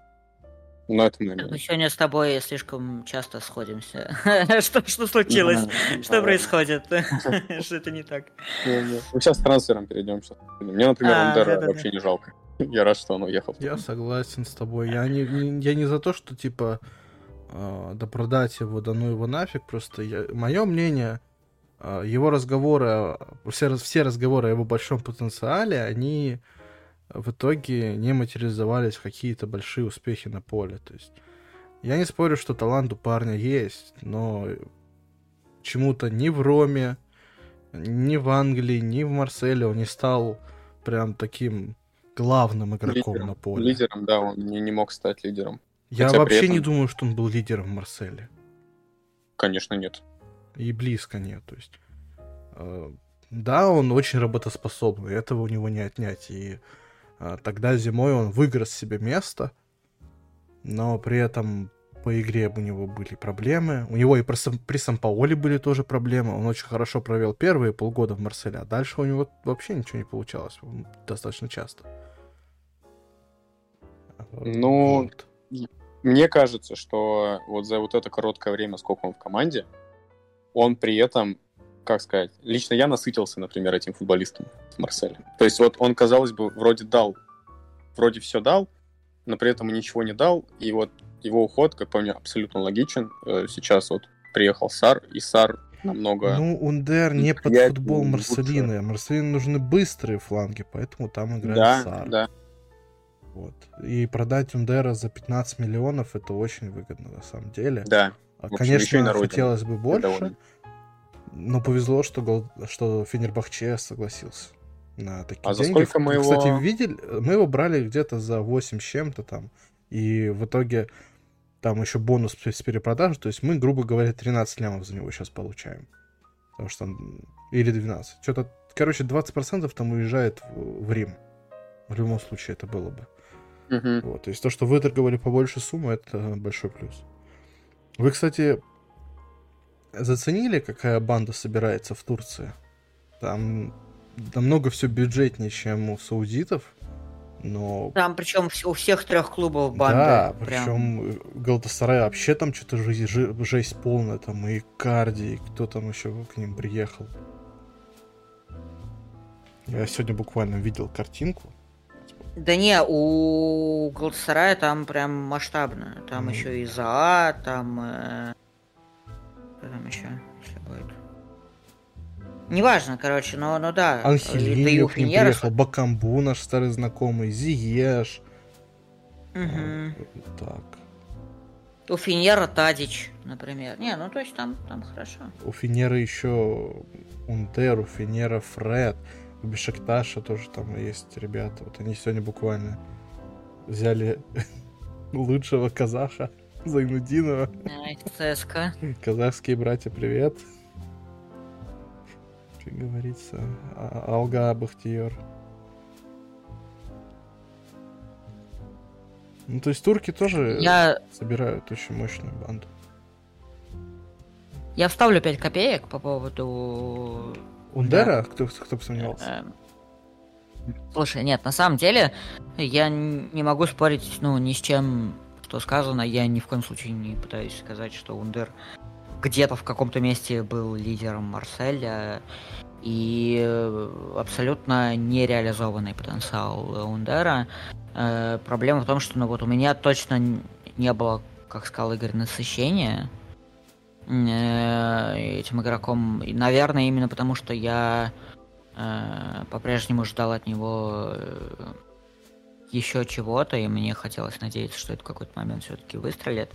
B: Но это мое
C: Мы
B: мнение.
C: сегодня с тобой слишком часто сходимся. Что, что случилось?
B: Да,
C: Что
B: да.
C: происходит? Что это не так?
B: Ну, сейчас к трансферам перейдем. Сейчас. Мне, например,
C: А,
B: Андера
C: да-да-да.
B: вообще не жалко. Я рад, что он уехал.
A: Я согласен с тобой. Я не, не- я не за то, что типа э, да продать его, да ну его нафиг. Просто мое мнение, э, его разговоры, все, все разговоры о его большом потенциале, они в итоге не материализовались в какие-то большие успехи на поле. То есть Я не спорю, что талант у парня есть, но чему-то ни в Роме, ни в Англии, ни в Марселе он не стал прям таким главным игроком
B: Лидером.
A: на поле.
B: Лидером, да, он не, не мог стать лидером.
A: Я
B: Хотя
A: вообще
B: этом-
A: не думаю, что он был лидером в Марселе.
B: Конечно, нет.
A: И близко нет. То есть, э, да, он очень работоспособный, этого у него не отнять. И э, тогда зимой он выиграл себе место, но при этом по игре у него были проблемы. У него и при, Сам- при Сампаоле были тоже проблемы. Он очень хорошо провел первые полгода в Марселе, а дальше у него вообще ничего не получалось. Он Достаточно часто.
B: Ну,
A: Вот.
B: Мне кажется, что вот за вот это короткое время, сколько он в команде, он при этом, как сказать, лично я насытился, например, этим футболистом в Марселе. То есть вот он, казалось бы, вроде дал, вроде все дал, но при этом ничего не дал, и вот его уход, как по мне, абсолютно логичен. Э, Сейчас вот приехал Сар, и Сар намного...
A: Ну, Ундер не под футбол. Марселины. Марселине нужны быстрые фланги, поэтому там играет
B: да,
A: Сар.
B: да.
A: Вот. И продать Ундера за 15 миллионов это очень выгодно на самом деле.
B: Да,
A: А,
B: общем,
A: Конечно, хотелось бы больше, но повезло, что, Гол- что Фенербахче согласился на такие
B: А за
A: деньги.
B: сколько мы
A: Кстати,
B: его-
A: видели, мы его брали где-то за 8 с чем-то там, и в итоге там еще бонус с перепродажи, то есть мы, грубо говоря, 13 лямов за него сейчас получаем. Потому что там... Или 12. Что-то, короче, 20% там уезжает в, в Рим. В любом случае это было бы.
B: Мгм.
A: Вот, то есть то, что выторговали побольше суммы, это большой плюс. Вы, кстати, заценили, какая банда собирается в Турции? Там намного все бюджетнее, чем у саудитов, но...
C: Там причем у всех трех клубов банды.
A: Да,
C: прям.
A: причем Галатасарай вообще там что-то жесть, жесть полная, там и Карди, и кто там еще к ним приехал. Я сегодня буквально видел картинку.
C: Да не, у Галатасарая там прям масштабно. Там
A: Мгм.
C: еще и ЗА, там... э, Что там еще, если будет? Неважно, короче, но, но да. Да у
A: к ним
C: Финьера-
A: приехал, Бакамбу наш старый знакомый, Зиеш. Вот Так.
C: У Финьера Тадич, например. Не, ну то есть там, там хорошо.
A: У Финера еще Ундер, у Финера Фред. У Бешекташа тоже там есть ребята. Вот они сегодня буквально взяли лучшего казаха Зайнудинова.
C: ЦСКА.
A: Казахские братья, привет. Как говорится, А- Алга Бахтиер. Ну, то есть турки тоже
C: Я,
A: собирают очень мощную банду.
C: я вставлю 5 копеек по поводу...
A: Ундера? Кто, кто бы сомневался?
C: Эм, Слушай, нет, на самом деле я не могу спорить, ну, ни с чем, что сказано. Я ни в коем случае не пытаюсь сказать, что Ундер где-то в каком-то месте был лидером Марселя. И э, абсолютно нереализованный потенциал Ундера. Э, Проблема в том, что ну, вот у меня точно не было, как сказал Игорь, насыщения этим игроком. И, наверное, именно потому, что я э, по-прежнему ждал от него э, еще чего-то, и мне хотелось надеяться, что это в какой-то момент все-таки выстрелит.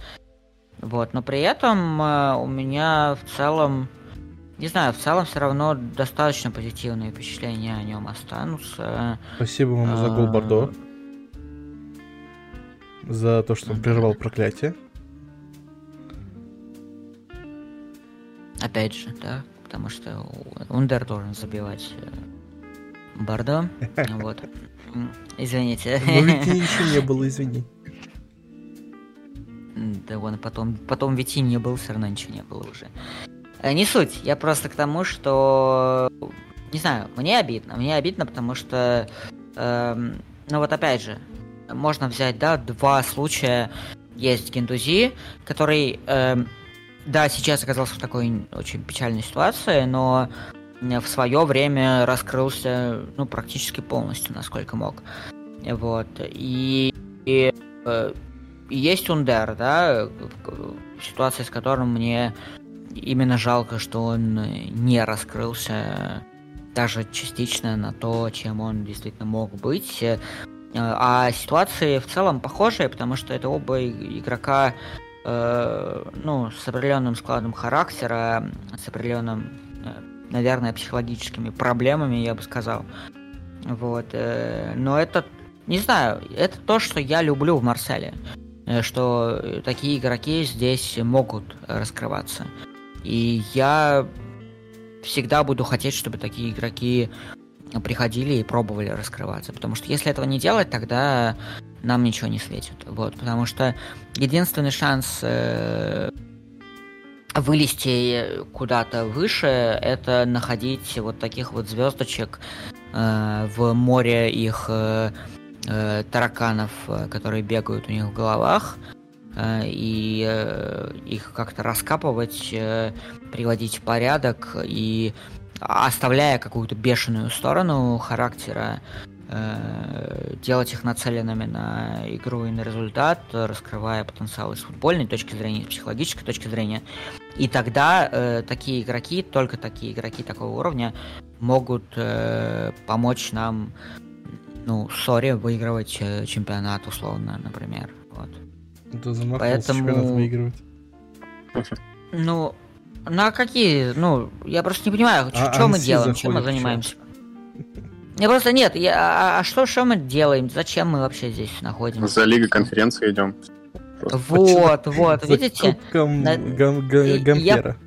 C: Вот, но при этом э, у меня в целом, не знаю, в целом все равно достаточно позитивные впечатления о нем останутся.
A: Спасибо вам за гол
C: А,
A: Бордо. За то, что он прервал проклятие.
C: Опять же, да, потому что Ундер должен забивать э, Бордо. Вот. Извините.
A: Но ведь еще не было, извини.
C: Да вон, потом, потом ведь и не был, все равно ничего не было уже. Э, Не суть, я просто к тому, что... Не знаю, мне обидно. Мне обидно, потому что... эм, ну вот опять же, можно взять, да, два случая. Есть Гендузи, который, эм, да, сейчас оказался в такой очень печальной ситуации, но э, в свое время раскрылся, ну, практически полностью, насколько мог. Вот. И, и, э, и есть Ундер, да, ситуация, с которым мне именно жалко, что он не раскрылся даже частично на то, чем он действительно мог быть. Э, А ситуации в целом похожие, потому что это оба игрока э, ну, с определенным складом характера, с определенным, э, наверное, психологическими проблемами, я бы сказал. Вот. Э, но это, не знаю, это то, что я люблю в Марселе. Что такие игроки здесь могут раскрываться. И я всегда буду хотеть, чтобы такие игроки приходили и пробовали раскрываться. Потому что если этого не делать, тогда нам ничего не светит. Вот, потому что единственный шанс э, вылезти куда-то выше, это находить вот таких вот звездочек э, в море их э, э, тараканов, э, которые бегают у них в головах, э, и их как-то раскапывать, приводить в порядок и оставляя какую-то бешеную сторону характера, делать их нацеленными на игру и на результат, раскрывая потенциал с футбольной точки зрения, с психологической точки зрения. И тогда э, такие игроки, только такие игроки такого уровня, могут э, помочь нам, ну, сори, выигрывать э, чемпионат, условно, например. Вот.
A: Это Поэтому... чемпионат выигрывать.
C: Ну, ну а какие? Ну, я просто не понимаю, а, что мы делаем, чем мы занимаемся. Я просто нет, я, а, а что, что мы делаем? Зачем мы вообще здесь находимся?
B: За Лигой конференции идем.
C: Вот, вот, видите? Гампера.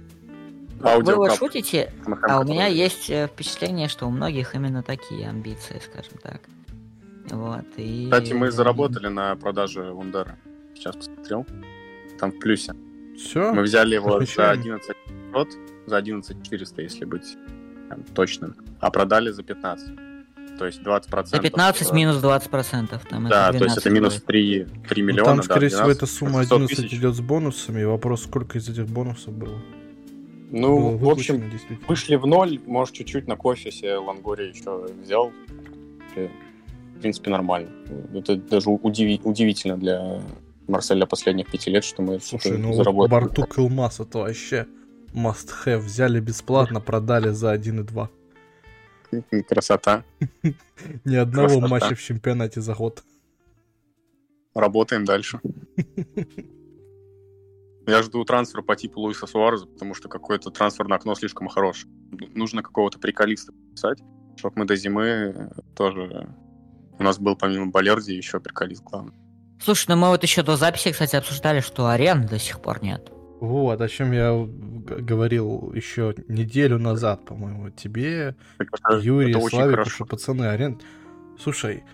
C: Вы вот шутите, а у меня есть э, впечатление, что у многих именно такие амбиции, скажем так. Вот, и...
B: Кстати, мы заработали на продаже Вундера. Сейчас посмотрел. Там в плюсе.
A: Все?
B: Мы взяли его за 11 500, за 11 400, если быть там, точным, а продали за 15. То есть 20%.
C: За 15 минус 20%. Там
B: да, то есть это минус 3, 3 ну, миллиона.
A: там, скорее да, всего, эта сумма 11 тысяч. идет с бонусами. Вопрос, сколько из этих бонусов было?
B: Ну, было в общем, вышли в ноль. Может, чуть-чуть на кофе себе Лангори еще взял. В принципе, нормально. Это даже удиви- удивительно для Марселя последних пяти лет, что мы
A: Слушай, ну заработали. Вот Бартук Илмас это вообще must have. Взяли бесплатно, продали за 1,2.
B: Красота.
A: Ни одного Красота. матча в чемпионате за год.
B: Работаем дальше. Я жду трансфер по типу Луиса Суареза, потому что какое-то трансферное окно слишком хорошее. Нужно какого-то приколиста писать, чтобы мы до зимы тоже... У нас был помимо Балерди еще приколист главный.
C: Слушай, ну мы вот еще до записи, кстати, обсуждали, что арен до сих пор нет.
A: Вот, о чем я говорил еще неделю назад, по-моему, тебе, это, Юрий, это Славик, что пацаны, арен... Слушай,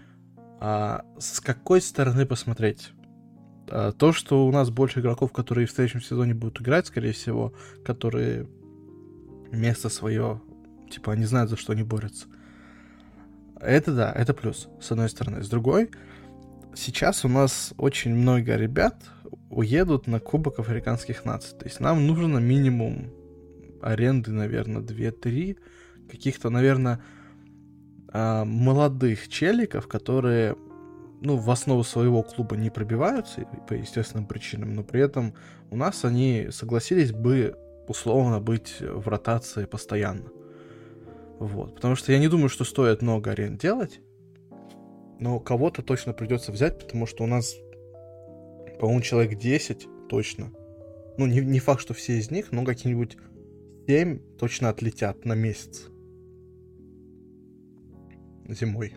A: а с какой стороны посмотреть? А, то, что у нас больше игроков, которые в следующем сезоне будут играть, скорее всего, которые место свое, типа, они знают, за что они борются. Это да, это плюс, с одной стороны. С другой, сейчас у нас очень много ребят уедут на Кубок Африканских наций. То есть нам нужно минимум аренды, наверное, 2-3 каких-то, наверное, а, молодых челиков, которые ну, в основу своего клуба не пробиваются по естественным причинам, но при этом у нас они согласились бы условно быть в ротации постоянно. Вот. Потому что я не думаю, что стоит много аренд делать но кого-то точно придется взять, потому что у нас, по-моему, человек 10 точно. Ну, не, не факт, что все из них, но какие-нибудь 7 точно отлетят на месяц. Зимой.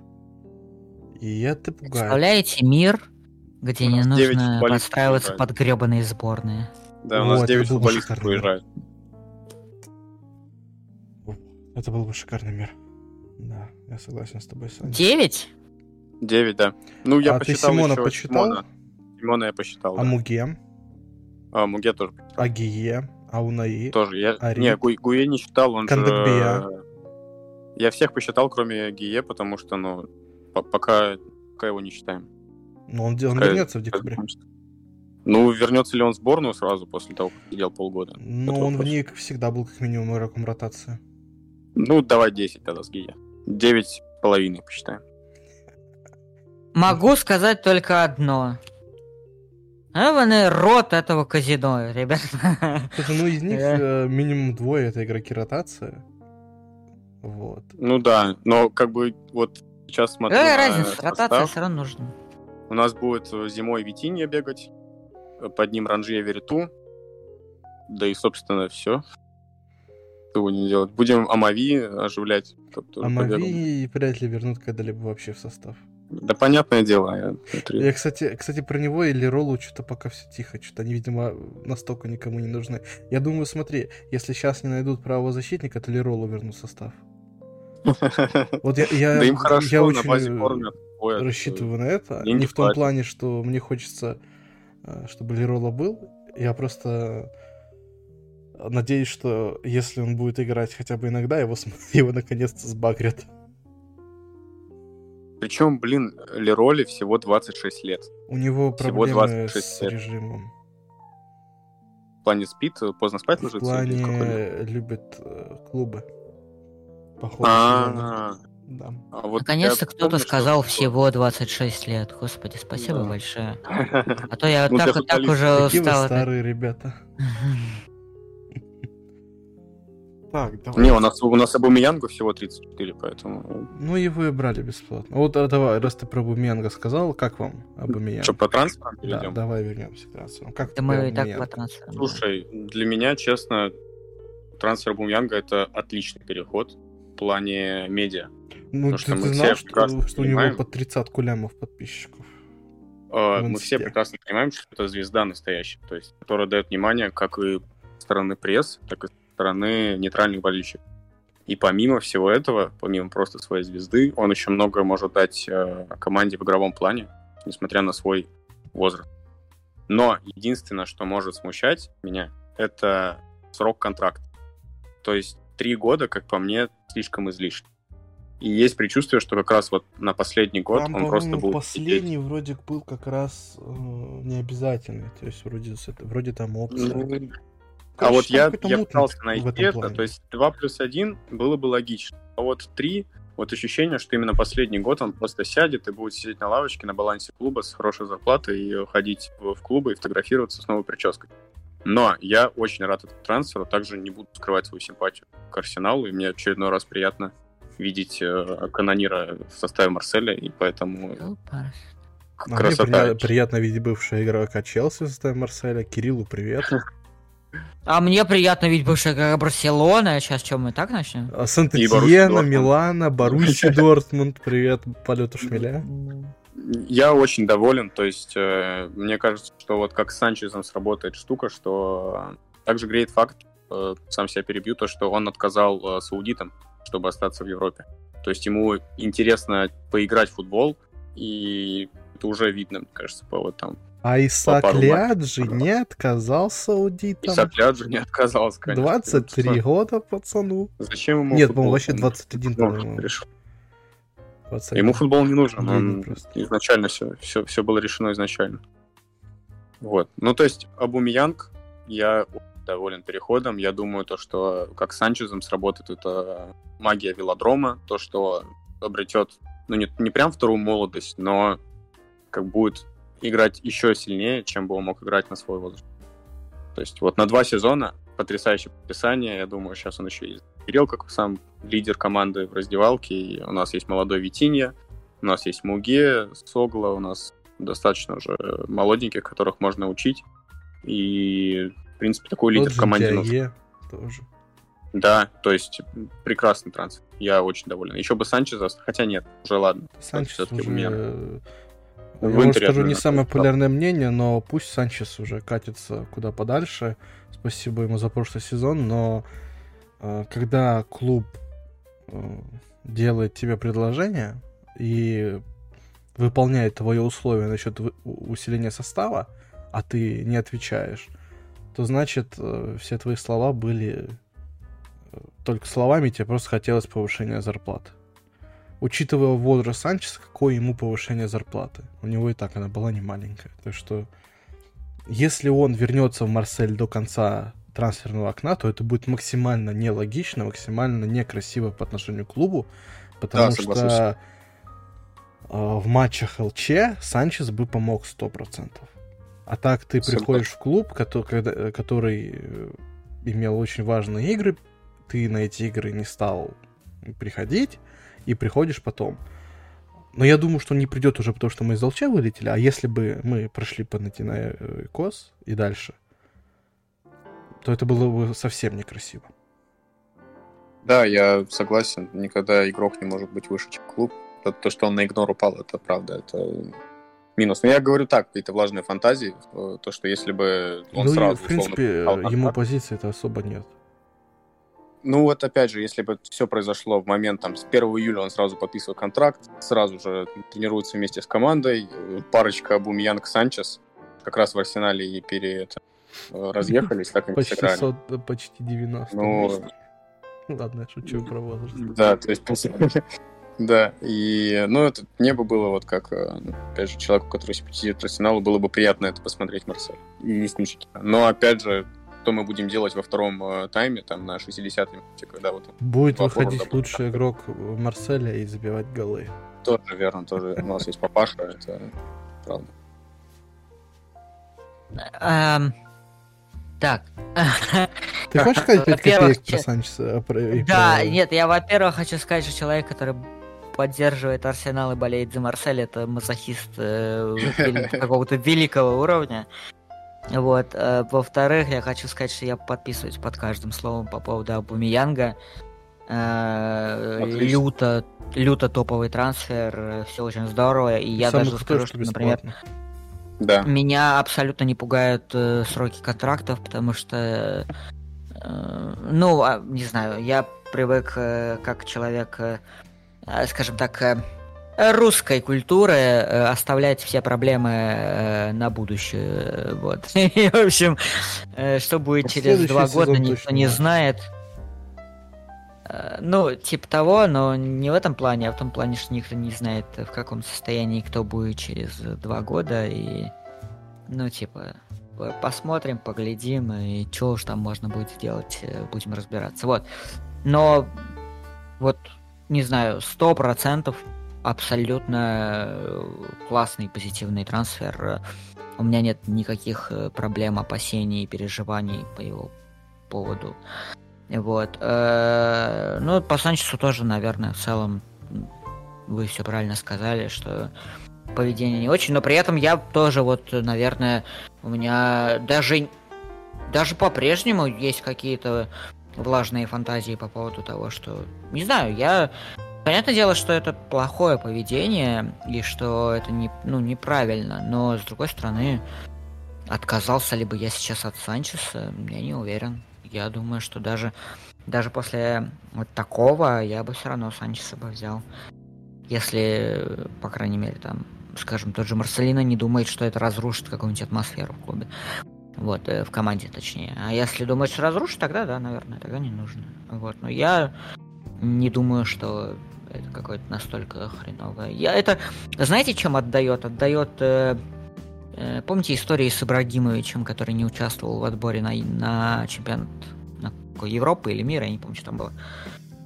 A: И это пугает.
C: Представляете мир, где не нужно подстраиваться под гребаные сборные.
B: Да, у нас вот, 9 футболистов уезжают.
A: Это был бы шикарный мир. Да, я согласен с тобой,
C: Саня. 9?
B: 9, да. Ну, я
A: а посчитал ты Симона посчитал?
B: Симона. Симона я посчитал,
A: А да. Муге?
B: А, Муге тоже
A: посчитал. А Гие? А Унаи?
B: Тоже. Я... Ари? Не, Гу... Гуе не считал, он Кандакбия. же... Я всех посчитал, кроме Гие, потому что, ну, пока, пока его не считаем.
A: Ну, он, он вернется в декабре.
B: Ну, вернется ли он в сборную сразу после того, как сидел полгода?
A: Ну, он вопрос. в ней всегда был как минимум игроком ротации.
B: Ну, давай 10 тогда с Гия. 9 с половиной посчитаем.
C: Могу сказать только одно. Эваны рот этого казино, ребят.
A: Слушай, ну из них э, минимум двое это игроки ротации. Вот.
B: Ну да, но как бы вот сейчас смотрю
C: Какая разница, ротация все равно нужна.
B: У нас будет зимой Витинья бегать, под ним Ранжия Вериту. Да и, собственно, все. Что будем делать? Будем Амави оживлять.
A: Амави вряд ли вернут когда-либо вообще в состав.
B: Да понятное дело. Я,
A: я кстати, кстати, про него или Роллу что-то пока все тихо. Что-то они, видимо, настолько никому не нужны. Я думаю, смотри, если сейчас не найдут правозащитника, то Леролу вернут в состав. Вот я, я,
B: да им хорошо,
A: я очень
B: кормят,
A: рассчитываю на это. Не в том плане, что мне хочется, э, чтобы Лерола был. Я просто надеюсь, что если он будет играть хотя бы иногда, его, его наконец-то сбагрят.
B: Причем, блин, Лероли всего 26 лет.
A: У него проблемы с лет. режимом.
B: В плане спит, поздно спать
A: ложится? В плане любит э, клубы.
B: Походу. А, да.
C: А вот Наконец-то кто-то сказал что... всего 26 лет. Господи, спасибо да. большое. А то я ну, так, так уже устал.
A: старые ребята.
B: Так, давай. Не, у нас, у нас Абумиянгу всего 34, поэтому...
A: Ну и вы брали бесплатно. Вот а давай, раз ты про Абумиянга сказал, как вам Абумиянг?
B: Что, по трансферам
A: перейдем? Да, давай вернемся к трансферам. Как
C: да мы и так по трансферам.
B: Слушай, для меня, честно, трансфер Абумиянга это отличный переход в плане медиа.
A: Ну, ты, что ты знал, что, что у него под 30 кулямов подписчиков?
B: Uh, мы все прекрасно понимаем, что это звезда настоящая, то есть, которая дает внимание как и стороны пресс, так и стороны нейтральных болельщиков. И помимо всего этого, помимо просто своей звезды, он еще много может дать э, команде в игровом плане, несмотря на свой возраст. Но единственное, что может смущать меня, это срок контракта. То есть три года, как по мне, слишком излишне. И есть предчувствие, что как раз вот на последний год
A: Там,
B: он просто был...
A: последний сидеть. вроде был как раз э, необязательный. То есть вроде, вроде там опция. Ну,
B: а вот я, я пытался найти это, то есть 2 плюс 1 было бы логично. А вот 3, вот ощущение, что именно последний год он просто сядет и будет сидеть на лавочке на балансе клуба с хорошей зарплатой и ходить в, в клубы и фотографироваться с новой прической. Но я очень рад этому трансферу, также не буду скрывать свою симпатию к Арсеналу, и мне очередной раз приятно видеть э, канонира в составе Марселя, и поэтому...
A: Красота. Мне приятно видеть бывшего игрока Челси в составе Марселя. Кириллу привет.
C: А мне приятно видеть бывшая Барселона. Сейчас что, мы так начнем?
A: А Сант-Этьена, Милана, Боруссия Дортмунд. Привет, полету шмеля.
B: Я очень доволен. То есть, э, мне кажется, что вот как с Санчезом сработает штука, что также греет факт, э, сам себя перебью, то, что он отказал э, саудитам, чтобы остаться в Европе. То есть ему интересно поиграть в футбол, и это уже видно, мне кажется, по вот там
A: а Исаак Ляджи не отказался аудитом.
B: Исаак Ляджи не отказался,
A: конечно. 23 конечно. года пацану.
B: Зачем ему
A: Нет, по-моему, вообще 21,
B: по-моему. Ему футбол не нужен, он просто. изначально все, все, все было решено изначально. Вот. Ну, то есть, Абумиянг, я доволен переходом. Я думаю, то, что как с Санчезом сработает это магия велодрома, то, что обретет, ну, не, не прям вторую молодость, но как будет играть еще сильнее, чем бы он мог играть на свой возраст. То есть вот на два сезона потрясающее подписание. Я думаю, сейчас он еще и Кирилл, как сам лидер команды в раздевалке. И у нас есть молодой Витинья, у нас есть Муге, Согла, у нас достаточно уже молоденьких, которых можно учить. И, в принципе, такой лидер в команде нужен.
A: тоже.
B: Да, то есть прекрасный трансфер. Я очень доволен. Еще бы Санчеза, хотя нет, уже ладно.
A: Санчес уже... У меня я вам скажу не самое популярное мнение, но пусть Санчес уже катится куда подальше. Спасибо ему за прошлый сезон, но э, когда клуб э, делает тебе предложение и выполняет твои условия насчет усиления состава, а ты не отвечаешь, то значит э, все твои слова были э, только словами, тебе просто хотелось повышения зарплаты учитывая возраст Санчеса, какое ему повышение зарплаты. У него и так она была не маленькая. Есть что если он вернется в Марсель до конца трансферного окна, то это будет максимально нелогично, максимально некрасиво по отношению к клубу, потому да, что э, в матчах ЛЧ Санчес бы помог 100%. А так ты Согласен. приходишь в клуб, который, который э, имел очень важные игры, ты на эти игры не стал приходить, и приходишь потом. Но я думаю, что он не придет уже, потому что мы из ЛЧ вылетели. А если бы мы прошли Панатинаикос и дальше, то это было бы совсем некрасиво.
B: Да, я согласен. Никогда игрок не может быть выше, чем клуб. То, что он на игнор упал, это правда. Это минус. Но я говорю так, какие-то влажные фантазии. То, что если бы он
A: ну,
B: сразу...
A: И, в принципе, условно, ему позиции это особо нет.
B: Ну вот опять же, если бы все произошло в момент там с 1 июля он сразу подписывает контракт, сразу же тренируется вместе с командой, парочка Бумьянг Санчес как раз в Арсенале и пере это, разъехались, так и
A: почти. 100, почти 90. Ну, Ладно, я шучу про возраст.
B: Да, то есть да, и, ну, это небо было вот как, э, опять же, человеку, который симпатизирует Арсеналу, было бы приятно это посмотреть, Марсель, и исключить. Но, опять же, что мы будем делать во втором э, тайме, там, на 60-й минуте, когда вот...
A: Будет выходить лучший игрок Марселя и забивать голы.
B: Тоже верно, тоже у нас есть папаша, это правда.
C: Um, так.
A: Ты хочешь сказать 5 копеек про Санчеса?
C: Да, нет, я, во-первых, хочу сказать, что человек, который поддерживает Арсенал и болеет за Марсель, это мазохист э, какого-то великого уровня. Вот. Э, во-вторых, я хочу сказать, что я подписываюсь под каждым словом по поводу Абумиянга. Э, люто, люто топовый трансфер, все очень здорово. И я даже скажу, что, например,
B: да.
C: меня абсолютно не пугают э, сроки контрактов, потому что, ну, а, не знаю, я привык как человек, скажем так, русской культуры э, оставлять все проблемы э, на будущее. Вот. И, в общем, э, что будет через два года, никто не знает. Ну, типа того, но не в этом плане, а в том плане, что никто не знает, в каком состоянии кто будет через два года. И, ну, типа, посмотрим, поглядим, и что уж там можно будет сделать, будем разбираться. Вот. Но вот, не знаю, сто процентов абсолютно э, классный позитивный трансфер. У меня нет никаких э, проблем, опасений, переживаний по его поводу. Вот. Э, ну, по Санчесу тоже, наверное, в целом вы все правильно сказали, что поведение не очень, но при этом я тоже вот, наверное, у меня даже даже по-прежнему есть какие-то влажные фантазии по поводу того, что не знаю, я Понятное дело, что это плохое поведение и что это не, ну, неправильно, но с другой стороны, отказался ли бы я сейчас от Санчеса, я не уверен. Я думаю, что даже, даже после вот такого я бы все равно Санчеса бы взял. Если, по крайней мере, там, скажем, тот же Марселина не думает, что это разрушит какую-нибудь атмосферу в клубе. Вот, э, в команде точнее. А если думает, что разрушит, тогда да, наверное, тогда не нужно. Вот, но я не думаю, что это какое-то настолько хреновое. Я это, знаете, чем отдает? Отдает, э, э, помните истории с Ибрагимовичем, который не участвовал в отборе на, на чемпионат на Европы или мира, я не помню, что там было.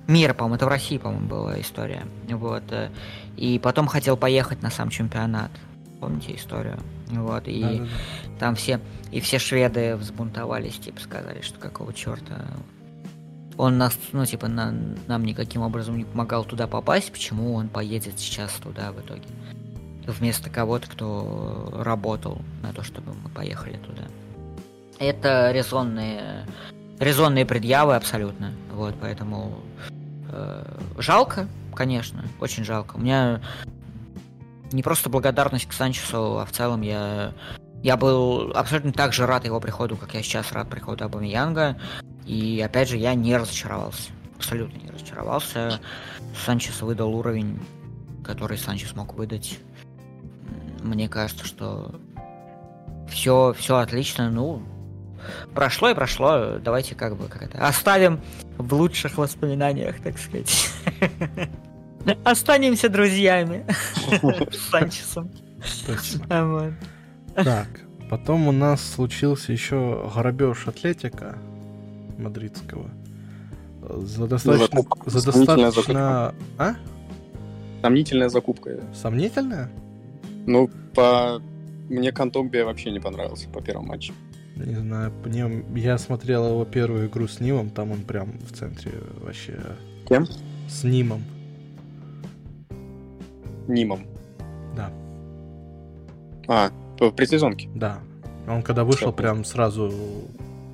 C: Мира, по-моему, это в России, по-моему, была история. Вот. Э, и потом хотел поехать на сам чемпионат. Помните историю? Вот, и да, да, да. там все, и все шведы взбунтовались, типа, сказали, что какого черта он нас, ну, типа, на, нам никаким образом не помогал туда попасть, почему он поедет сейчас туда в итоге? Вместо кого-то, кто работал на то, чтобы мы поехали туда. Это резонные, резонные предъявы абсолютно. Вот, поэтому э, жалко, конечно, очень жалко. У меня не просто благодарность к Санчесу, а в целом я я был абсолютно так же рад его приходу, как я сейчас рад приходу Абамиянга. И опять же, я не разочаровался. Абсолютно не разочаровался. Санчес выдал уровень, который Санчес мог выдать. Мне кажется, что все, все отлично. Ну, прошло и прошло. Давайте как бы как это оставим в лучших воспоминаниях, так сказать. Останемся друзьями с Санчесом.
A: Так, потом у нас случился еще грабеж Атлетика мадридского. За достаточно... Ну, за достаточно... А?
B: Сомнительная закупка.
A: Сомнительная?
B: Ну, по... Мне Кантогбе вообще не понравился по первому матчу.
A: Не знаю, мне... я смотрел его первую игру с Нимом, там он прям в центре вообще...
B: Кем?
A: С Нимом.
B: Нимом.
A: Да.
B: А, в предсезонке.
A: Да. Он когда вышел,
B: Всё.
A: прям сразу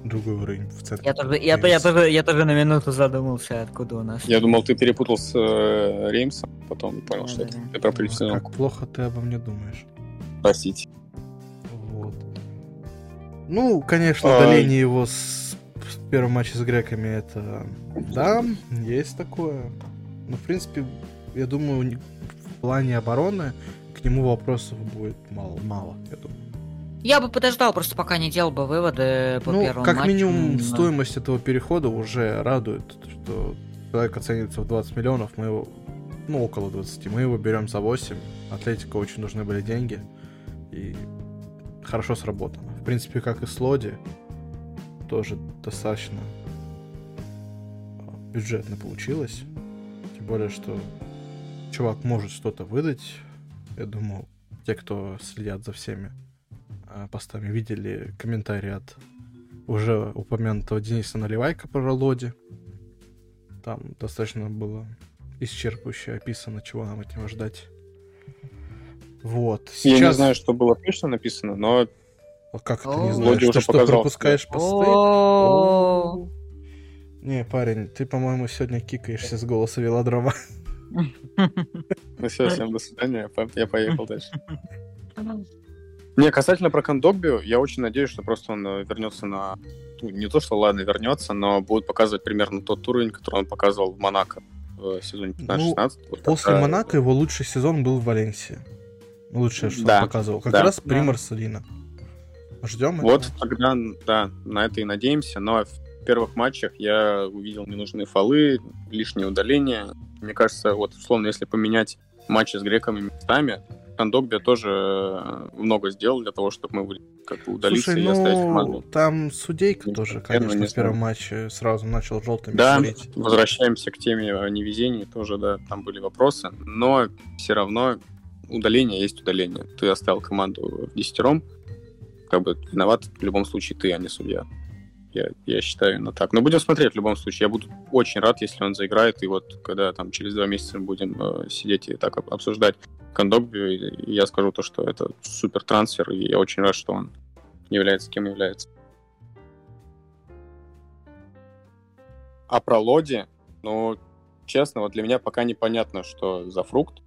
A: другой уровень в центре.
C: Я тоже, я, я, тоже, я тоже на минуту задумался, откуда у нас.
B: Я думал, ты перепутал с э, Реймсом, потом понял, что это
C: Да-да-да.
B: ты про
A: Как
B: предсезонку.
A: плохо ты обо мне думаешь.
B: Простите.
A: Вот. Ну, конечно,
B: Ай.
A: удаление его с, с первого матча с греками, это... Да, есть такое. Но, в принципе, я думаю, в плане обороны к нему вопросов будет мало, мало я думаю.
C: Я бы подождал, просто пока не делал бы выводы по
A: ну,
C: первому
A: как
C: матчу.
A: минимум,
C: но-
A: стоимость этого перехода уже радует, что человек оценивается в 20 миллионов, мы его, ну, около 20, мы его берем за 8. Атлетика очень нужны были деньги, и хорошо сработано. В принципе, как и с Лоди, тоже достаточно а, бюджетно получилось. Тем более, что чувак может что-то выдать. Я думаю, те, кто следят за всеми постами, видели комментарии от уже упомянутого Дениса Наливайка про Лоди. Там достаточно было исчерпывающе описано, чего нам от него ждать. Вот.
B: Я не
A: Сейчас...
B: знаю, что было точно написано, но
A: А Как ты
C: О,
A: не знаешь?
B: Лоди
A: Ты что,
B: показал
A: пропускаешь посты? Не, парень, ты, по-моему, сегодня кикаешься с голоса велодрома.
B: ну все, всем до свидания, я поехал дальше. Не, касательно про Кондогби, я очень надеюсь, что просто он э, вернется на... ну, Не то, что ладно, вернется, но будет показывать примерно тот уровень, который он показывал в Монако в сезоне 15-16. Вот
A: После
B: когда-
A: Монако его лучший сезон был в Валенсии. Лучшее, что
B: Да,
A: он показывал. Как
B: да.
A: раз при
C: Да.
A: Марселино. Ждем
B: Вот
A: этого.
B: тогда, да, на это и надеемся, но в первых матчах я увидел ненужные фолы, лишние удаления. Мне кажется, вот условно, если поменять матчи с греками местами, Кондогбия тоже э, много сделал для того, чтобы мы как бы удалиться
A: Слушай,
B: и оставить
A: ну,
B: команду.
A: там судейка
B: Не
A: тоже, конечно,
B: не
A: в первом матче сразу начал желтыми
B: Да,
A: шарить.
B: возвращаемся к теме о невезении, тоже, да, там были вопросы, но все равно удаление есть удаление. Ты оставил команду в десятером, как бы виноват в любом случае ты, а не судья. Я, я считаю именно так. Но будем смотреть в любом случае. Я буду очень рад, если он заиграет, и вот когда там через два месяца будем э, сидеть и так об- обсуждать Кондогби, я скажу то, что это супер трансфер, и я очень рад, что он является кем является. А про Лоди, ну, честно, вот для меня пока непонятно, что за фрукт.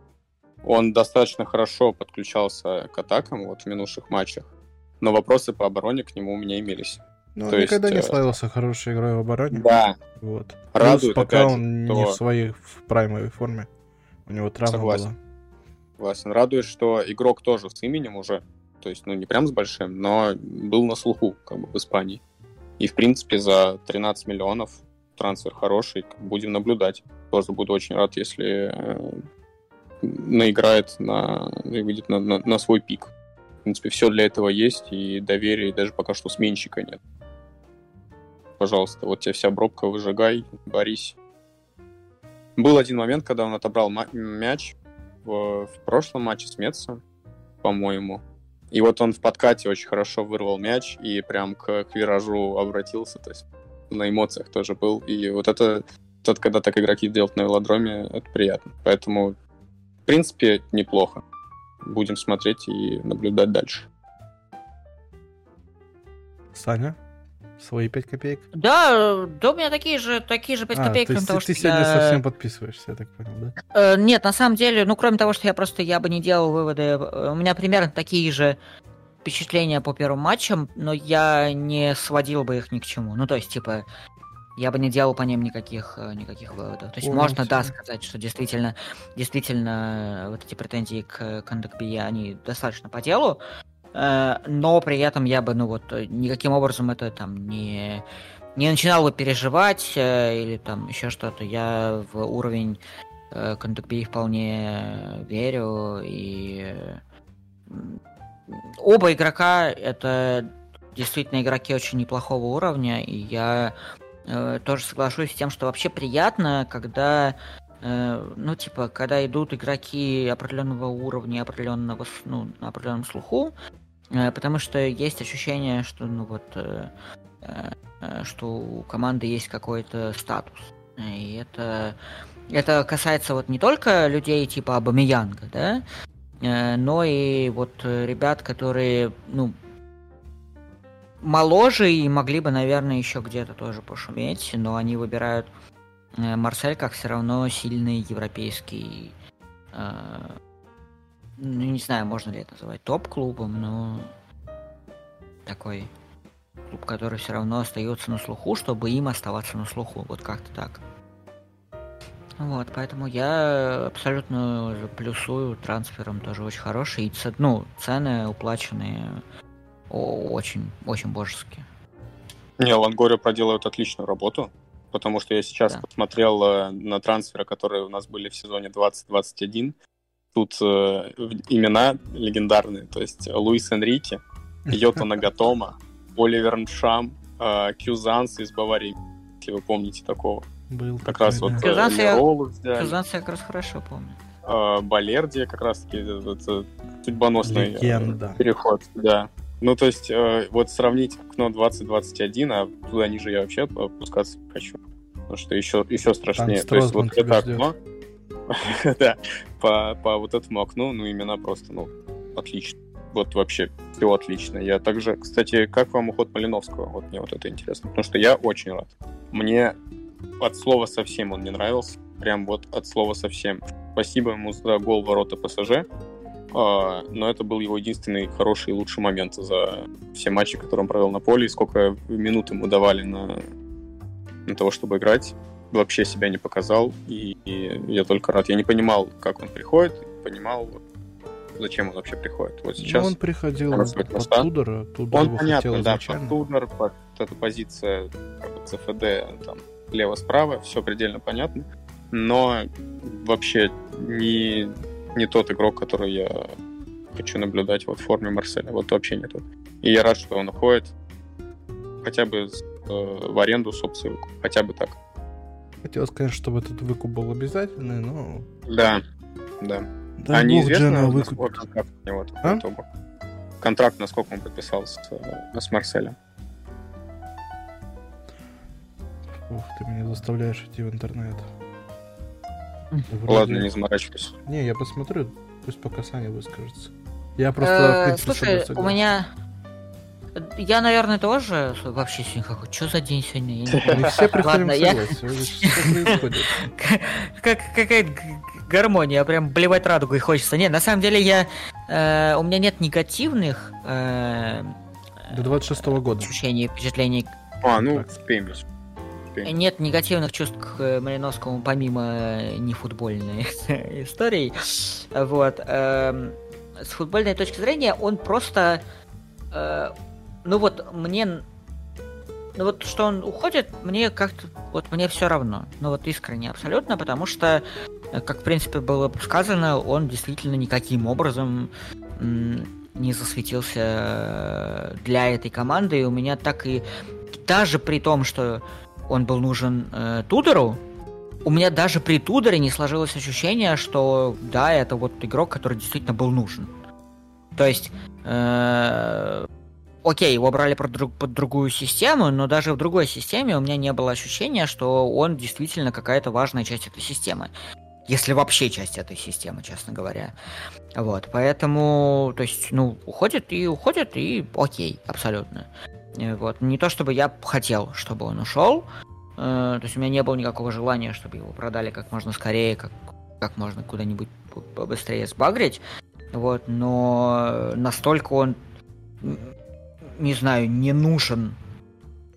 B: Он достаточно хорошо подключался к атакам вот в минувших матчах, но вопросы по обороне к нему у меня имелись.
A: Ну,
B: то
A: никогда не
B: есть, э,
A: славился хорошей игрой в обороне.
B: Да,
A: Вот. Плюс
B: Радует,
A: пока
B: опять
A: он не
B: что-
A: в своей в праймовой форме. У него травма
B: Согласен.
A: была.
B: согласен. Радует, что игрок тоже с именем уже, то есть, ну, не прям с большим, но был на слуху, как бы, в Испании. И, в принципе, за 13 миллионов трансфер хороший, будем наблюдать. Тоже буду очень рад, если э, наиграет на, и выйдет на, на- на свой пик. В принципе, все для этого есть, и доверия, и даже пока что сменщика нет. Пожалуйста, вот тебе вся бробка, выжигай, борись. Был один момент, когда он отобрал мяч в, в прошлом матче с Мецом, по-моему. И вот он в подкате очень хорошо вырвал мяч и прям к, к виражу обратился, то есть на эмоциях тоже был. И вот это, тот, когда так игроки делают на велодроме, это приятно. Поэтому, в принципе, неплохо. Будем смотреть и наблюдать дальше.
A: Саня, свои 5 копеек?
C: Да, да, у меня такие же, такие же 5
A: А,
C: копеек,
A: то
C: кроме
A: есть
C: того,
A: ты
C: что
A: сегодня
C: я-
A: совсем подписываешься, я так понял, да?
C: Э, Нет, на самом деле, ну, кроме того, что я просто, я бы не делал выводы, э, у меня примерно такие же впечатления по первым матчам, но я не сводил бы их ни к чему. Ну, то есть, типа, я бы не делал по ним никаких, э, никаких выводов. То есть,
A: Понял
C: можно, да, сказать, что действительно, действительно, э, вот эти претензии к Кондакбие, они достаточно по делу, но при этом я бы, ну, вот, э, никаким образом это там не не начинал бы переживать э, или там еще что-то. Я в уровень э, Кондукби вполне верю. И э, оба игрока это действительно игроки очень неплохого уровня. И я э, тоже соглашусь с тем, что вообще приятно, когда э, ну, типа, когда идут игроки определенного уровня, определенного, ну, на определенном слуху, э, потому что есть ощущение, что, ну, вот, э, э, э, что у команды есть какой-то статус. И это это касается вот не только людей типа Абамиянга, да, э, но и вот ребят, которые, ну, моложе и могли бы, наверное, еще где-то тоже пошуметь, но они выбирают э, Марсель как все равно сильный европейский, э, ну, не знаю, можно ли это называть топ-клубом, но такой клуб, который все равно остается на слуху, чтобы им оставаться на слуху, вот как-то так. Вот, поэтому я абсолютно плюсую трансфером тоже очень хороший. И ну, цены уплаченные очень, очень божеские.
B: Не, Лангория проделывает отличную работу, потому что я сейчас да. посмотрел э, на трансферы, которые у нас были в сезоне 2021. Тут э, имена легендарные, то есть Луис Энрике, Йота Нагатома, Оливер Ншам, э, Кьюзанс из Баварии, если вы помните такого.
A: Был
B: как раз вот
C: Кьюзанс я, Кьюзанс я как раз хорошо помню.
B: Э, Балердия как раз таки это судьбоносный
A: Легенда.
B: переход, да. Ну, то есть, э, вот сравнить окно 2021, а туда ниже я вообще опускаться не хочу. Потому что еще, еще страшнее.
A: Там то есть, вот это окно,
B: да, по, по вот этому окну, ну, имена просто, ну, отлично. Вот вообще все отлично. Я также, кстати, как вам уход Малиновского? Вот мне вот это интересно. Потому что я очень рад. Мне от слова совсем он не нравился. Прям вот от слова совсем. Спасибо ему за гол ворота ПСЖ. А, но это был его единственный хороший и лучший момент за все матчи, которые он провел на поле, и сколько минут ему давали на, на того, чтобы играть. Вообще себя не показал, и, и я только рад. Я не понимал, как он приходит, понимал, зачем он вообще приходит. Вот сейчас
A: ну, он приходил под Тудора,
B: Тудор Он, понятно, да, под Тудор, под эта позиция ЦФД, там, слева-справа, все предельно понятно. Но вообще не не тот игрок, который я хочу наблюдать вот в форме Марселя. Вот вообще не тот. И я рад, что он уходит хотя бы э, в аренду с опцией Хотя бы так.
A: Хотелось, конечно, чтобы этот выкуп был обязательный, но...
B: Да, да.
A: да а неизвестно, насколько
B: контракт у него а? Контракт, насколько он подписал с, э, с Марселем.
A: Ух, ты меня заставляешь идти в интернет.
B: Вроде... Ладно, не заморачивайся.
A: Не, я посмотрю, пусть пока Саня выскажется. Я просто...
C: Э, слушай, у меня... Я, наверное, тоже вообще сегодня как Что за день сегодня?
A: Мы все приходим
C: Как какая-то гармония, прям блевать радугой хочется. Нет, на самом деле я... Э, у меня нет негативных... Э,
A: До 26 -го года.
C: Ощущений, впечатлений.
B: А, ну, успеем.
C: Нет негативных чувств к э, Малиновскому помимо нефутбольной истории. Вот. Эм, с футбольной точки зрения он просто... Э, ну вот мне... Ну вот что он уходит, мне как-то... Вот мне все равно. Ну вот искренне абсолютно, потому что, как в принципе было сказано, он действительно никаким образом не засветился для этой команды, и у меня так и даже при том, что он был нужен э, Тудору, у меня даже при Тудоре не сложилось ощущение, что да, это вот игрок, который действительно был нужен. То есть, э, окей, его брали под, друг, под другую систему, но даже в другой системе у меня не было ощущения, что он действительно какая-то важная часть этой системы. Если вообще часть этой системы, честно говоря. Вот, поэтому, то есть, ну, уходит и уходит, и окей, абсолютно. Э, вот. Не то чтобы я хотел, чтобы он ушел. Э, то есть у меня не было никакого желания, чтобы его продали как можно скорее, как, как можно куда-нибудь побыстрее сбагрить. Вот, но настолько он, не знаю, не нужен,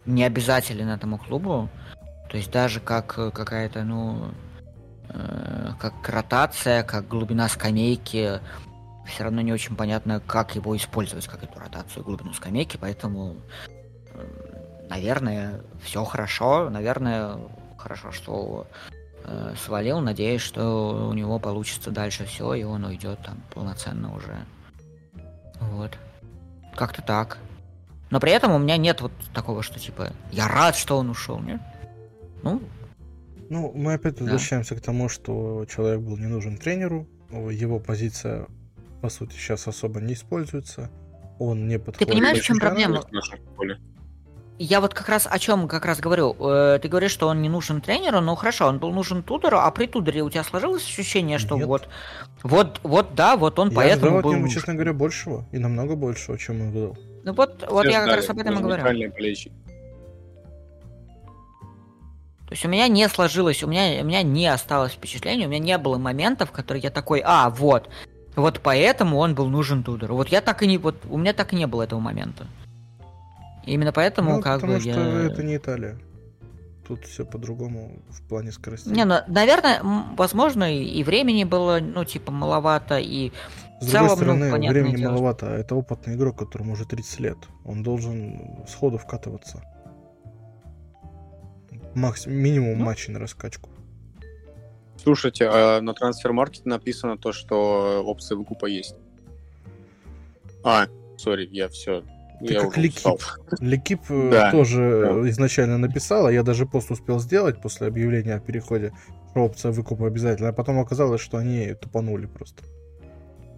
C: не обязателен этому клубу. То есть даже как какая-то, ну, э, как ротация, как глубина скамейки, все равно не очень понятно, как его использовать, как эту ротацию глубину скамейки, поэтому, наверное, все хорошо, наверное, хорошо, что э, свалил, надеюсь, что у него получится дальше все, и он уйдет там полноценно уже. Вот. Как-то так. Но при этом у меня нет вот такого, что типа я рад, что он ушел, нет? Ну,
A: ну, мы опять да. возвращаемся к тому, что человек был не нужен тренеру, его позиция по сути, сейчас особо не используется. Он не подходит.
C: Ты понимаешь, в чем проблема? я вот как раз о чем как раз говорю. Э, ты говоришь, что он не нужен тренеру, ну хорошо, он был нужен Тудору, а при Тудоре у тебя сложилось ощущение, что
A: Нет.
C: вот, вот, вот, да, вот он
A: Я
C: поэтому
A: ожидал от
C: был.
A: него,
C: нужен.
A: честно говоря, большего. И намного большего, чем он был.
C: Ну вот, вот
B: Все
C: я как раз об этом и говорю.
B: болельщики.
C: То есть у меня не сложилось, у меня, у меня не осталось впечатления, у меня не было моментов, которые я такой, а, вот, вот поэтому он был нужен Тудору. Вот я так и не, вот у меня так и не было этого момента. Именно поэтому
A: Ну,
C: как
A: потому
C: бы
A: что
C: я...
A: это не Италия. Тут все по-другому в плане скорости.
C: Не, ну, наверное, возможно, и времени было, ну, типа, маловато, и
A: С
C: в целом,
A: другой
C: ну,
A: стороны,
C: понятное
A: времени
C: дело,
A: маловато. а Это опытный игрок, которому уже 30 лет. Он должен сходу вкатываться. Максимум, минимум
C: Ну.
A: матчей на раскачку.
B: Слушайте, а на трансфер-маркете написано то, что опция выкупа есть. А, сори, я все.
A: Ты
B: я
A: как Ликип. Лекип э,
B: Да,
A: тоже
B: да.
A: изначально написал, а я даже пост успел сделать после объявления о переходе, что опция выкупа обязательно, а потом оказалось, что они тупанули просто.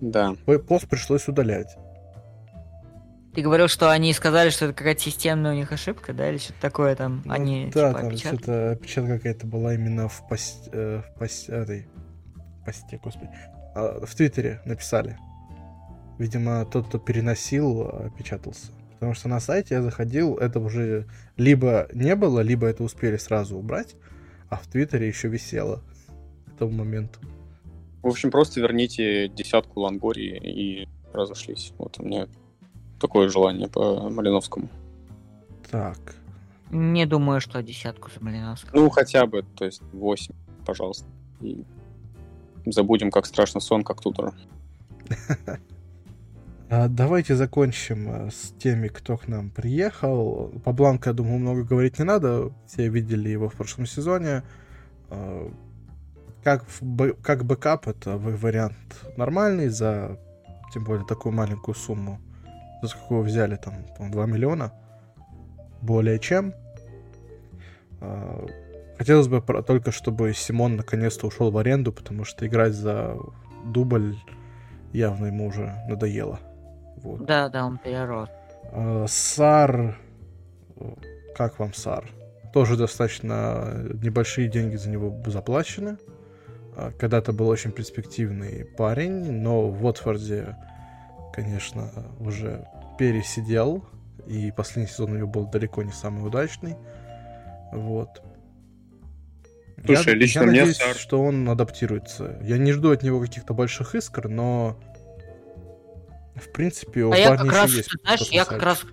B: Да.
A: Пост пришлось удалять.
C: ты говорил, что они сказали, что это какая-то системная у них ошибка, да, или что-то такое там,
A: Ну,
C: они,
A: да,
C: типа,
A: там
C: опечатали?
A: что-то опечатка какая-то была именно в пост, э, в пост, этой посте, господи, А, в Твиттере написали. Видимо, тот, кто переносил, опечатался. Потому что на сайте я заходил, это уже либо не было, либо это успели сразу убрать, а в Твиттере еще висело к тому моменту.
B: В общем, просто верните десятку Лангории и разошлись. Вот у меня такое желание по Малиновскому.
A: Так,
C: Не думаю, что десятку за Малиновского.
B: Ну, хотя бы, то есть 8, пожалуйста. И забудем, как страшный сон, как Тудора.
A: А, Давайте закончим э, с теми, кто к нам приехал. По Бланку, я думаю, много говорить не надо. Все видели его в прошлом сезоне. Как, в как backup, это вариант нормальный за, тем более, такую маленькую сумму. За вы взяли, там, по-моему, 2 миллиона. Более чем. А, Хотелось бы только, чтобы Симон наконец-то ушел в аренду, потому что играть за дубль явно ему уже надоело. Вот.
C: Да, да, он перерос.
A: А, Сар... Как вам Сар? Тоже достаточно небольшие деньги за него заплачены. А, Когда-то был очень перспективный парень, но в Уотфорде, конечно, уже пересидел. И последний сезон у него был далеко не самый удачный. Вот.
B: Слушай,
A: я,
B: лично
A: я
B: мне
A: надеюсь,
B: Сар-
A: что он адаптируется. Я не жду от него каких-то больших искр, но в принципе у
C: А я
A: парня
C: как
A: еще
C: раз,
A: есть
C: знаешь, я как раз как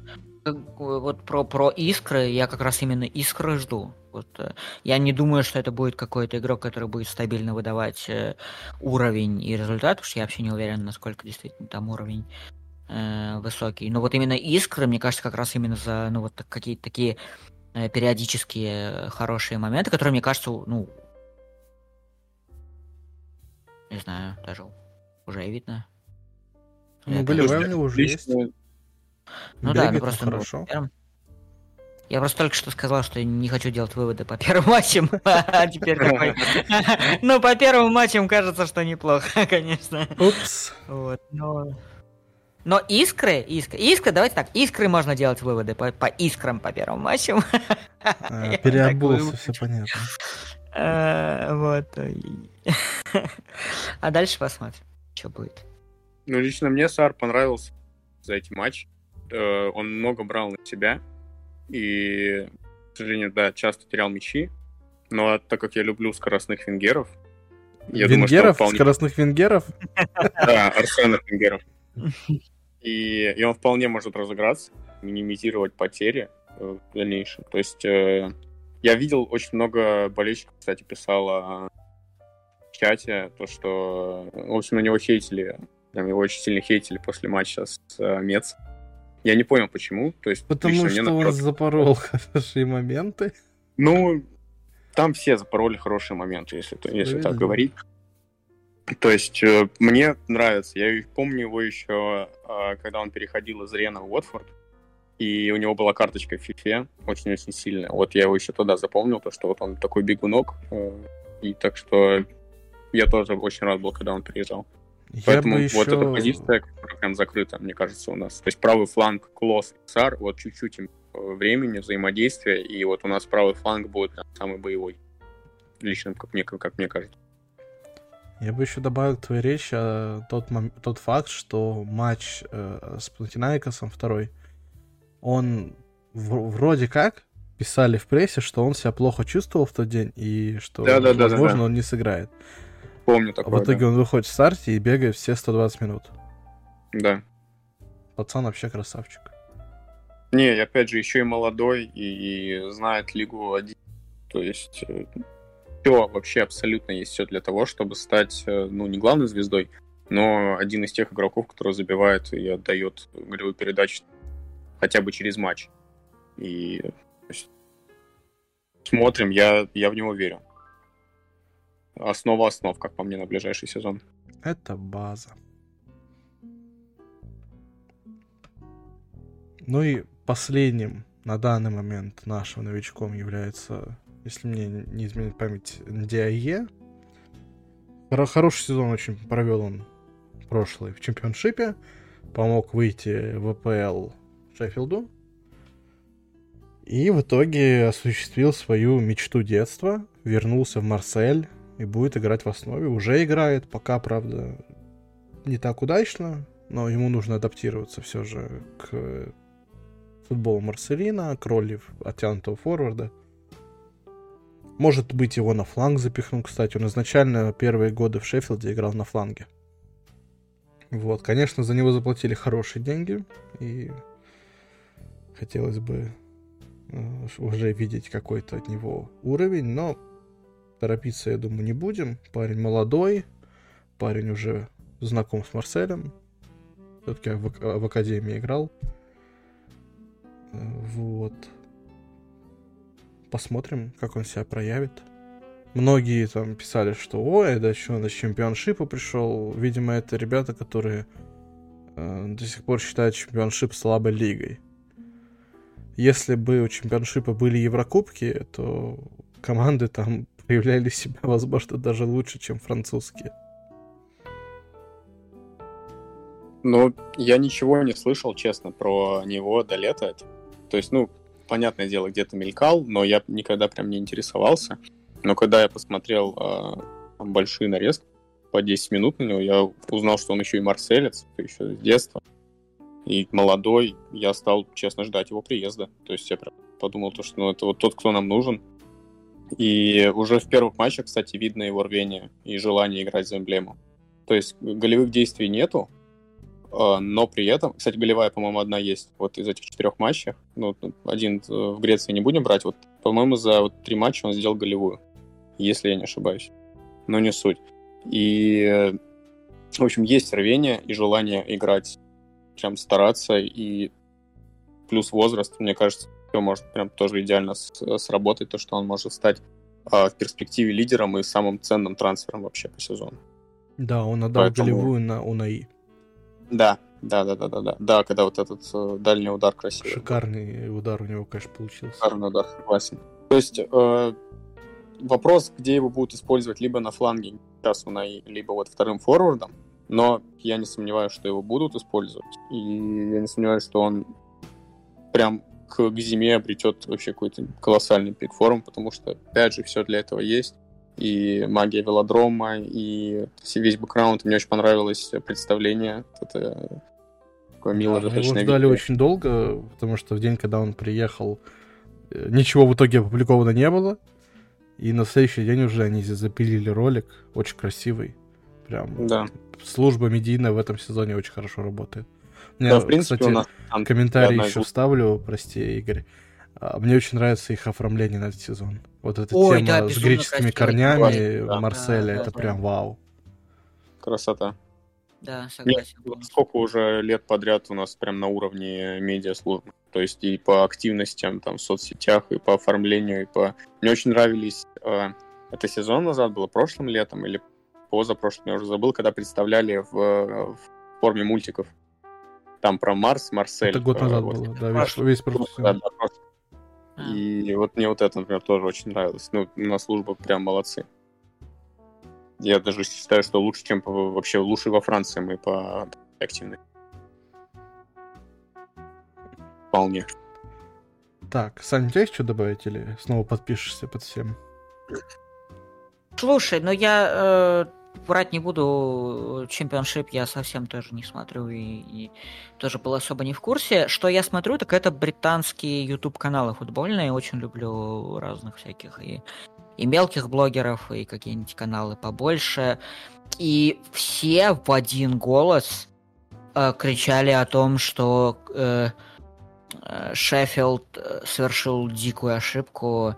C: вот про, про искры, я как раз именно искры жду. Вот, э, я не думаю, что это будет какой-то игрок, который будет стабильно выдавать э, уровень и результат, потому что я вообще не уверен, насколько действительно там уровень э, высокий. Но вот именно искры, мне кажется, как раз именно за ну вот какие-то такие э, периодические хорошие моменты, которые, мне кажется, ну, не знаю, даже уже и видно.
A: Ну, него уже есть.
C: Ну да,
A: Бегает
C: ну просто ну,
A: хорошо.
C: первым- Я просто только что сказал, что не хочу делать выводы по первым матчам, а теперь такой... Ну, по первым матчам кажется, что неплохо, конечно.
A: Упс.
C: Вот, но... Но искры, искры, искры, давайте так, искры можно делать выводы по, по искрам по первым матчам.
A: А, Переобулся, все понятно.
C: Э, Вот. и- А дальше посмотрим, что будет.
B: Ну, лично мне Сар понравился за эти матчи. Э, Он много брал на себя. И, к сожалению, да, часто терял мячи. Но так как я люблю скоростных венгеров, я думаю, что
A: Венгеров,
B: вполне...
A: скоростных венгеров.
B: Да, Арсенов венгеров. И, и он вполне может разыграться, минимизировать потери э, в дальнейшем. То есть э, я видел очень много болельщиков, кстати, писало в чате, то, что, в общем, на него хейтили, прям его очень сильно хейтили после матча с э, Мец. Я не понял, почему. То есть,
A: Потому
B: лично
A: что
B: мне,
A: он
B: наоборот,
A: запорол хорошие моменты.
B: Ну, там все запороли хорошие моменты, если, то- если так говорить. То есть э, мне нравится. Я помню его еще, э, когда он переходил из Рена в Уотфорд, и у него была карточка в FIFA, очень-очень сильная. Вот я его еще тогда запомнил, то, что вот он такой бегунок. э, И так что я тоже очень рад был, когда он приезжал.
A: Я
B: Поэтому
A: бы
B: вот эта
A: еще...
B: позиция, прям закрыта, мне кажется, у нас. То есть правый фланг, Клосс, Сар, вот чуть-чуть им э, времени, взаимодействия, и вот у нас правый фланг будет прям самый боевой. Лично, как мне, как мне кажется.
A: Я бы еще добавил к твоей речи а, тот, мом... тот факт, что матч э, с Платинайкосом второй, он в... вроде как писали в прессе, что он себя плохо чувствовал в тот день и что,
B: да, да,
A: возможно,
B: да, да.
A: он не сыграет.
B: Помню такое,
A: а в итоге
B: да.
A: он выходит в старте и бегает все 120 минут.
B: Да.
A: Пацан вообще красавчик.
B: Не, и опять же, еще и молодой, и, и знает Лигу 1. То есть э, все, вообще абсолютно есть все для того, чтобы стать, э, ну, не главной звездой, но один из тех игроков, который забивает и отдает голевую передачу хотя бы через матч. И есть, смотрим, я, я в него верю. Основа основ, как по мне, на ближайший сезон.
A: Это база. Ну и последним на данный момент нашим новичком является, если мне не изменит память, Диае. Хороший сезон очень провел он прошлый в чемпионшипе. Помог выйти в АПЛ Шеффилду. И в итоге осуществил свою мечту детства. Вернулся в Марсель и будет играть в основе. Уже играет, пока, правда, не так удачно, но ему нужно адаптироваться все же к футболу Марселина, к роли оттянутого форварда. Может быть, его на фланг запихнул, кстати. Он изначально первые годы в Шеффилде играл на фланге. Вот, конечно, за него заплатили хорошие деньги, и хотелось бы э, уже видеть какой-то от него уровень, но торопиться, я думаю, не будем. Парень молодой, парень уже знаком с Марселем, все-таки в, в академии играл. Вот. Посмотрим, как он себя проявит. Многие там писали, что ой, да что, на чемпионшипа пришел. Видимо, это ребята, которые э, до сих пор считают чемпионшип слабой лигой. Если бы у чемпионшипа были Еврокубки, то команды там проявляли себя, возможно, даже лучше, чем французские.
B: Ну, я ничего не слышал, честно, про него до лета. То есть, ну, понятное дело, где-то мелькал, но я никогда прям не интересовался. Но когда я посмотрел э, большие нарезки по 10 минут на него, я узнал, что он еще и марселец, еще с детства. И молодой, я стал, честно, ждать его приезда. То есть я прям подумал, то, что ну, это вот тот, кто нам нужен. И уже в первых матчах, кстати, видно его рвение и желание играть за эмблему. То есть голевых действий нету, но при этом, кстати, голевая, по-моему, одна есть вот из этих четырех матчей. Ну, один в Греции не будем брать. Вот, по-моему, за вот три матча он сделал голевую, если я не ошибаюсь. Но не суть. И, в общем, есть рвение и желание играть, прям стараться, и плюс возраст, мне кажется, все может прям тоже идеально сработать, то, что он может стать в перспективе лидером и самым ценным трансфером вообще по сезону.
A: Да, он отдал Поэтому... голевую на Унаи.
B: Да, да, да, да, да, да. Да, когда вот этот э, дальний удар красивый.
A: Шикарный удар у него, конечно, получился.
B: Шикарный удар, согласен. То есть э, вопрос, где его будут использовать либо на фланге, сейчас у Наи, либо вот вторым форвардом, но я не сомневаюсь, что его будут использовать. И я не сомневаюсь, что он прям к, к зиме обретет вообще какой-то колоссальный пик форм, потому что, опять же, все для этого есть и магия велодрома, и весь бэкграунд. Мне очень понравилось представление. Это такое милое
A: да, Его ждали видео. очень долго, потому что в день, когда он приехал, э, ничего в итоге опубликовано не было. И на следующий день уже они запилили ролик, очень красивый. Прям
B: да.
A: служба медийная в этом сезоне очень хорошо работает. Мне,
B: да, в принципе,
A: кстати,
B: у нас
A: комментарий еще вставлю, прости, Игорь. Мне очень нравится их оформление на этот сезон. Вот эта
C: Ой,
A: тема
C: да,
A: с греческими корнями
B: да.
A: Марселя,
C: Да, да,
A: это
C: да.
A: прям вау.
B: Красота.
C: Да, согласен.
B: Нет, сколько уже лет подряд у нас прям на уровне медиаслужбы. То есть и по активностям там в соцсетях, и по оформлению, и по... Мне очень нравились... Э, это сезон назад было, прошлым летом или позапрошлым, я уже забыл, когда представляли в, в форме мультиков. Там про Марс, Марсель.
A: Это год назад
B: вот.
A: было, да, весь, весь
B: Да, да, прошлый.
C: А.
B: И вот мне вот это, например, тоже очень нравилось. Ну, на службу прям молодцы. Я даже считаю, что лучше, чем по- вообще лучше во Франции мы по активной. Вполне.
A: Так, Сань, у тебя есть что добавить или снова подпишешься под всем?
C: Слушай, ну я э, врать не буду, чемпионшип я совсем тоже не смотрю и, и тоже был особо не в курсе. Что я смотрю, так это британские YouTube-каналы футбольные, очень люблю разных всяких и, и мелких блогеров, и какие-нибудь каналы побольше. И все в один голос э, кричали о том, что э, э Шеффилд э, совершил дикую ошибку,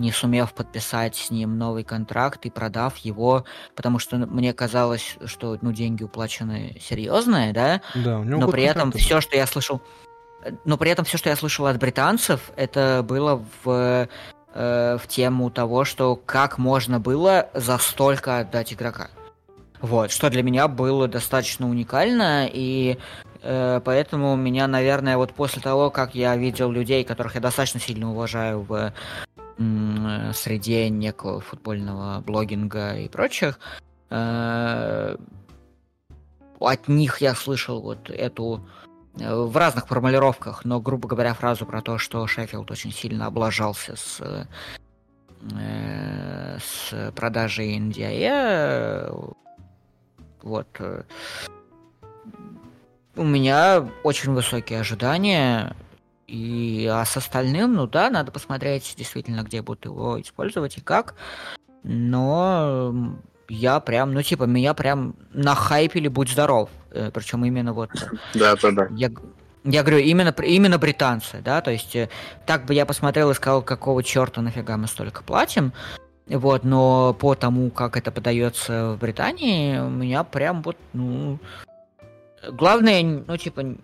C: не сумев подписать с ним новый контракт и продав его, потому что мне казалось, что ну, деньги уплачены серьезные, да?
A: Да, у него
C: но при этом все, что я слышал, но при этом все, что я слышал от британцев, это было в э, в тему того, что как можно было за столько отдать игрока. Вот, что для меня было достаточно уникально, и э, поэтому меня, наверное, вот после того, как я видел людей, которых я достаточно сильно уважаю в э, среде некого футбольного блогинга и прочих, э, от них я слышал вот эту э, в разных формулировках, но, грубо говоря, фразу про то, что Шеффилд очень сильно облажался с, э, с продажей NDIE, вот. Э, у меня очень высокие ожидания. И а с остальным, ну да, надо посмотреть действительно, где будут его использовать и как. Но я прям, ну типа, меня прям на хайпе будь здоров. Э, Причем именно вот...
B: Да, да, да.
C: Я, я говорю, именно, именно британцы, да, то есть э, так бы я посмотрел и сказал, какого черта нафига мы столько платим, вот, но по тому, как это подается в Британии, у меня прям вот, ну... Главное, ну, типа,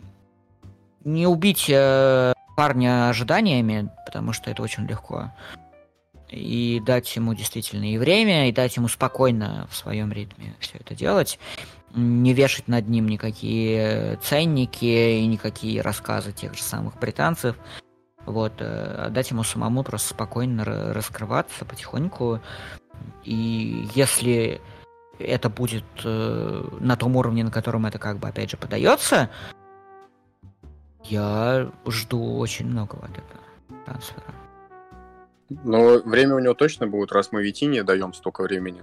C: не убить э, парня ожиданиями, потому что это очень легко. И дать ему действительно и время, и дать ему спокойно в своем ритме все это делать. Не вешать над ним никакие ценники и никакие рассказы тех же самых британцев. Вот, э, дать ему самому просто спокойно раскрываться потихоньку. И если это будет э, на том уровне, на котором это как бы опять же подается, я жду очень многого от этого трансфера.
B: Но время у него точно будет, раз мы Витине даем столько времени.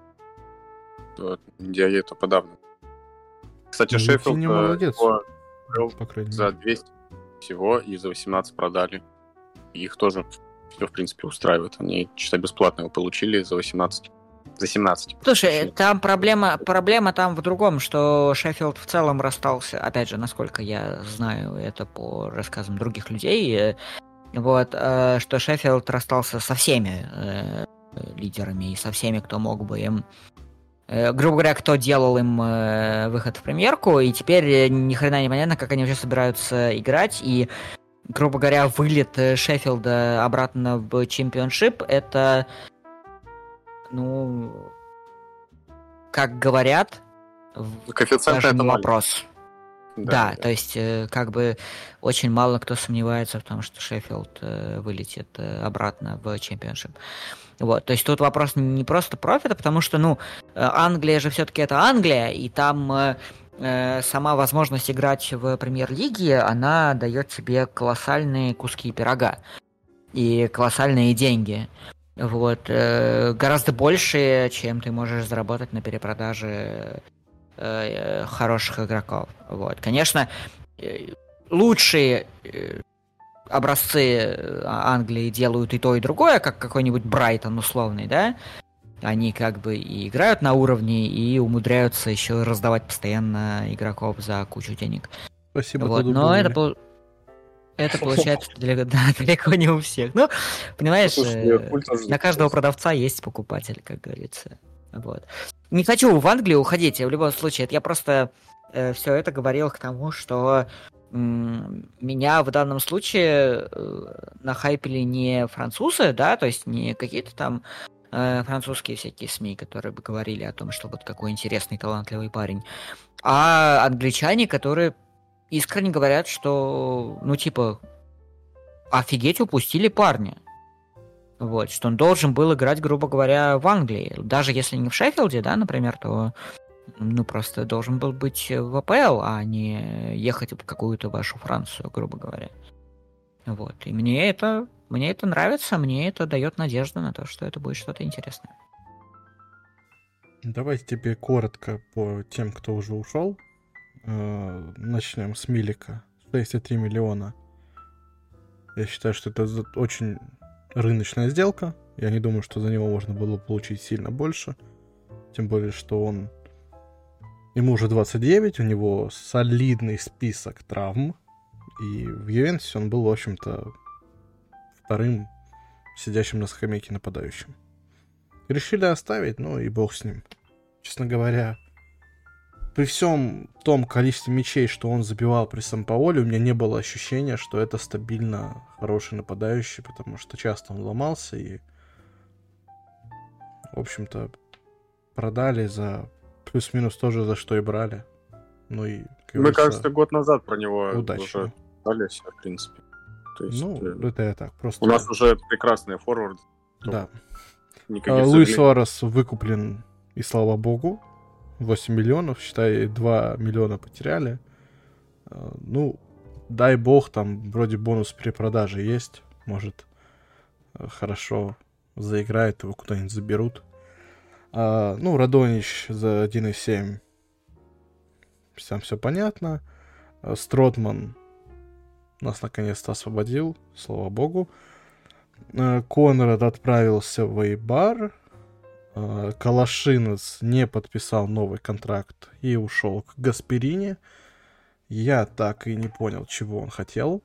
B: Диае это подавно. Кстати, ну, Шеффилд э,
A: молодец,
B: за 200 всего и за 18 продали их тоже все, в принципе, устраивает. Они чисто бесплатно его получили за 18 за 17.
C: Слушай, там проблема, проблема там в другом, что Шеффилд в целом расстался, опять же, насколько я знаю это по рассказам других людей, э, вот, э, что Шеффилд расстался со всеми э, лидерами и со всеми, кто мог бы им грубо говоря, кто делал им выход в премьерку, и теперь ни хрена не понятно, как они вообще собираются играть, и грубо говоря, вылет Шеффилда обратно в Championship, это, ну, как говорят,
B: Коэффициент
C: не вопрос. Да, да, то есть э, как бы очень мало кто сомневается в том, что Шеффилд э, вылетит обратно в чемпионшип. Вот, то есть тут вопрос не просто профита, потому что, ну, Англия же все-таки это Англия, и там Э, сама возможность играть в премьер-лиге, она дает тебе колоссальные куски пирога и колоссальные деньги. Вот, э, гораздо больше, чем ты можешь заработать на перепродаже э, хороших игроков. Вот, конечно, лучшие образцы Англии делают и то, и другое, как какой-нибудь Брайтон условный, да, они как бы и играют на уровне, и умудряются еще раздавать постоянно игроков за кучу денег.
A: Спасибо.
C: Вот, но это был это получается далеко, да, далеко не у всех. Ну, понимаешь, Слушай, на каждого продавца есть покупатель, как говорится. Вот. Не хочу в Англию уходить, в любом случае. Это я просто э, все это говорил к тому, что меня в данном случае э, нахайпили не французы, да, то есть не какие-то там э, французские всякие СМИ, которые бы говорили о том, что вот какой интересный, талантливый парень, а англичане, которые искренне говорят, что, ну, типа, офигеть, упустили парня. Вот, что он должен был играть, грубо говоря, в Англии. Даже если не в Шеффилде, да, например, то ну, просто должен был быть в АПЛ, а не ехать в какую-то вашу Францию, грубо говоря. Вот. И мне это, мне это нравится, мне это дает надежду на то, что это будет что-то интересное.
A: Давайте тебе коротко по тем, кто уже ушел. Э, начнем с Милика. 63 миллиона. Я считаю, что это очень рыночная сделка. Я не думаю, что за него можно было получить сильно больше. Тем более, что он... Ему уже 29, у него солидный список травм. И в Ювентусе он был, в общем-то, вторым сидящим на скамейке нападающим. Решили оставить, ну и бог с ним. Честно говоря, при всем том количестве мячей, что он забивал при Сампаоле, у меня не было ощущения, что это стабильно хороший нападающий, потому что часто он ломался и, в общем-то, продали за плюс-минус тоже за что и брали. Ну и,
B: Мы, кажется, год назад про него
A: удачно.
B: уже дали в принципе.
A: То есть, ну, э, это я так, просто...
B: У нас уже прекрасные форварды.
A: Да. А, Луис Суарес выкуплен, и слава богу. 8 миллионов, считай, 2 миллиона потеряли. А, ну, дай бог, там вроде бонус при продаже есть. Может, э, хорошо заиграет, его куда-нибудь заберут. А, ну, Радонич за 1,7. Всем все понятно. А, Стротман нас наконец-то освободил, слава богу. А, Конрад отправился в Эйбар. А, Калашинец не подписал новый контракт и ушел к Гасперине. Я так и не понял, чего он хотел.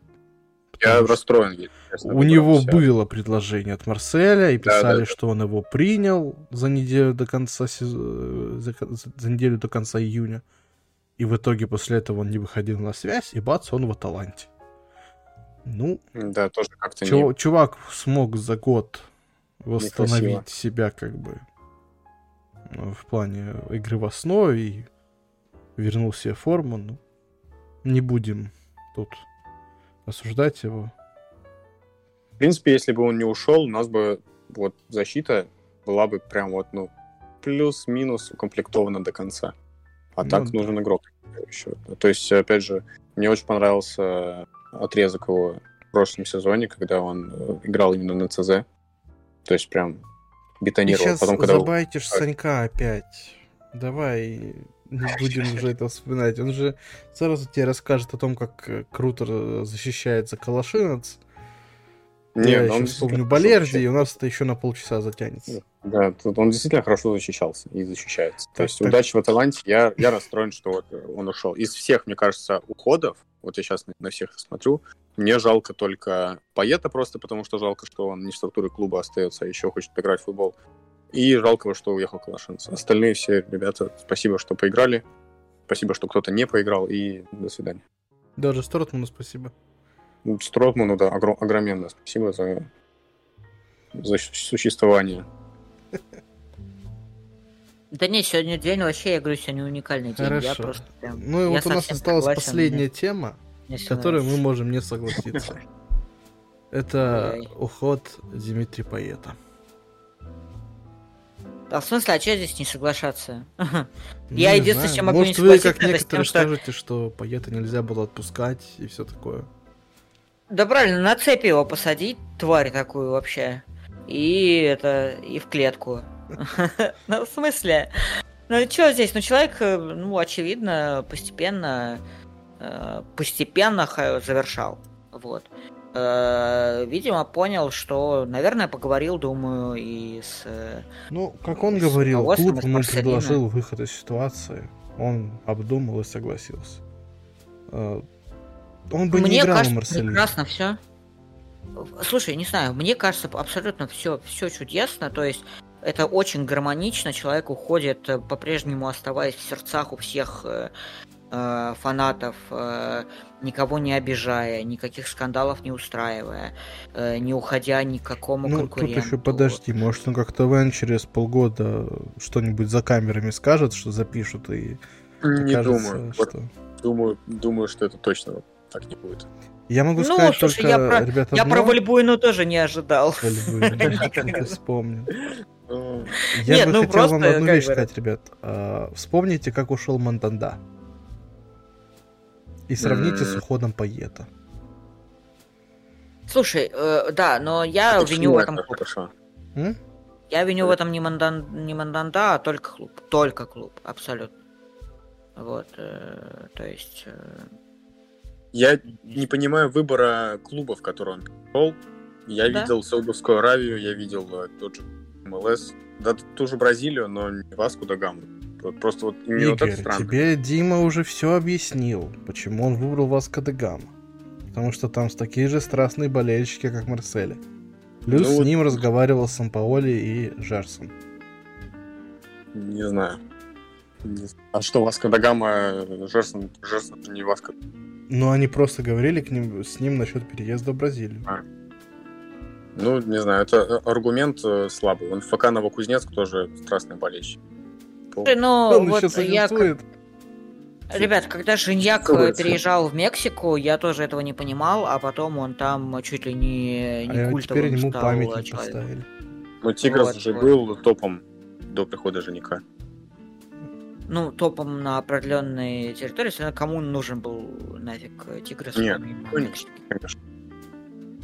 B: Я расстроен.
A: У него все. было предложение от Марселя, и писали, да, да, что он его принял за неделю до конца за, за неделю до конца июня. И в итоге после этого он не выходил на связь, и бац, он в Аталанте. Ну,
B: да, тоже как-то
A: чу- не... Чувак смог за год восстановить себя как бы в плане игры в основе и вернул себе форму. Ну, не будем тут осуждать его.
B: В принципе, если бы он не ушел, у нас бы вот защита была бы прям вот, ну, плюс-минус укомплектована до конца. А ну, так да. нужен игрок еще. То есть, опять же, мне очень понравился отрезок его в прошлом сезоне, когда он э, играл именно на ЦЗ. То есть прям бетонировал.
A: Ты сейчас Потом, когда... забайтишь Санька опять. Давай не будем уже это вспоминать. Он же сразу тебе расскажет о том, как э, круто защищается Калашинец. Не, Я еще вспомню Балерди, и у нас это еще на полчаса затянется.
B: Да, тут он действительно хорошо защищался и защищается. Так, То есть так. удачи в Аталанте. Я, я расстроен, что вот он ушел. Из всех, мне кажется, уходов, вот я сейчас на, всех смотрю, мне жалко только Паета просто, потому что жалко, что он не в структуре клуба остается, а еще хочет поиграть в футбол. И жалко, что уехал Калашинцев. Остальные все ребята, спасибо, что поиграли. Спасибо, что кто-то не поиграл, и до свидания.
A: Даже Стротману спасибо.
B: Стротману, да, огром, огроменное спасибо за, за существование.
C: Да не, сегодня день вообще, я говорю, сегодня уникальный день.
A: Хорошо.
C: Я
A: просто прям... Ну и вот у нас осталась согласен, последняя мне... тема, с которой мы можем не согласиться. Это уход Дмитрия Поэта.
C: А в смысле, а что здесь не соглашаться? Я единственное, чем могу
A: Может, не вы, как некоторые, скажете, что Поэта нельзя было отпускать и все такое.
C: Да правильно, на цепи его посадить, тварь такую вообще. И это, и в клетку. Ну, в смысле? Ну, что здесь? Ну, человек, э, ну, очевидно, постепенно, э, постепенно завершал. Вот. Э, видимо, понял, что, наверное, поговорил, думаю, и с...
A: Ну, как он говорил, клуб ему предложил выход из ситуации. Он обдумал и согласился. Он бы
C: Мне
A: не играл
C: кажется,
A: на Марселине.
C: прекрасно все. Слушай, не знаю, мне кажется абсолютно все, все чудесно, то есть это очень гармонично, человек уходит, э, по-прежнему оставаясь в сердцах у всех э, э, фанатов, э, никого не обижая, никаких скандалов не устраивая, э, не уходя ни к какому ну, конкуренту.
A: тут еще подожди, может он как-то Вен через полгода что-нибудь за камерами скажет, что запишут и
B: не кажется, думаю. Что... Вот, думаю, думаю, что это точно так не будет.
A: Я могу ну, сказать слушай, только,
C: я про,
A: ребята,
C: я про Вальбуину тоже не ожидал.
A: Вальбуину, вспомнил. Я Нет, бы ну хотел вам одну вещь сказать, ребят. А, вспомните, как ушел Манданда. И сравните с уходом Паета.
C: Слушай, э, да, но я
B: Это
C: виню в этом
B: это
C: клуб.
B: хорошо.
A: М?
C: Я виню в этом не, мандан, не Манданта, а только клуб. Только клуб, абсолютно. Вот, э, то есть... э,
B: Я не понимаю выбора клуба, в который он пришел. Я
C: Да.
B: видел Саудовскую Аравию, я видел э, тот же МЛС, да ту же Бразилию, но не Васку да Гамму. Вот просто вот вот это
A: Игорь,
B: странно.
A: тебе Дима уже все объяснил, почему он выбрал Васко де Гама. Потому что там такие же страстные болельщики, как Марселе. Плюс
B: Ну
A: с
B: вот-
A: ним разговаривал Сампаоли и Жерсон.
B: Не знаю. Не. А что, Васка да Гама, Жерсон, Жерсон же не Васка.
A: Но они просто говорили к ним, с ним насчет переезда в Бразилию.
B: Ну, не знаю, это э, аргумент э, слабый. Он ФК Новокузнецк тоже страстный болельщик.
C: Слушай, ну,
A: он
C: вот я... Ребят, когда Шиньяк
B: Целый
C: э, переезжал в Мексику, я тоже этого не понимал, а потом он там чуть ли не, не
A: А
C: культовым
A: теперь ему
C: стал
A: памятник поставили.
B: Ну, Тиграс
C: Вот,
B: же
C: вот.
B: был топом до прихода Женика.
C: Ну, топом на определенной территории, если кому нужен был нафиг Тигрес?
B: Нет,
C: помимо
B: конечно. Конечно,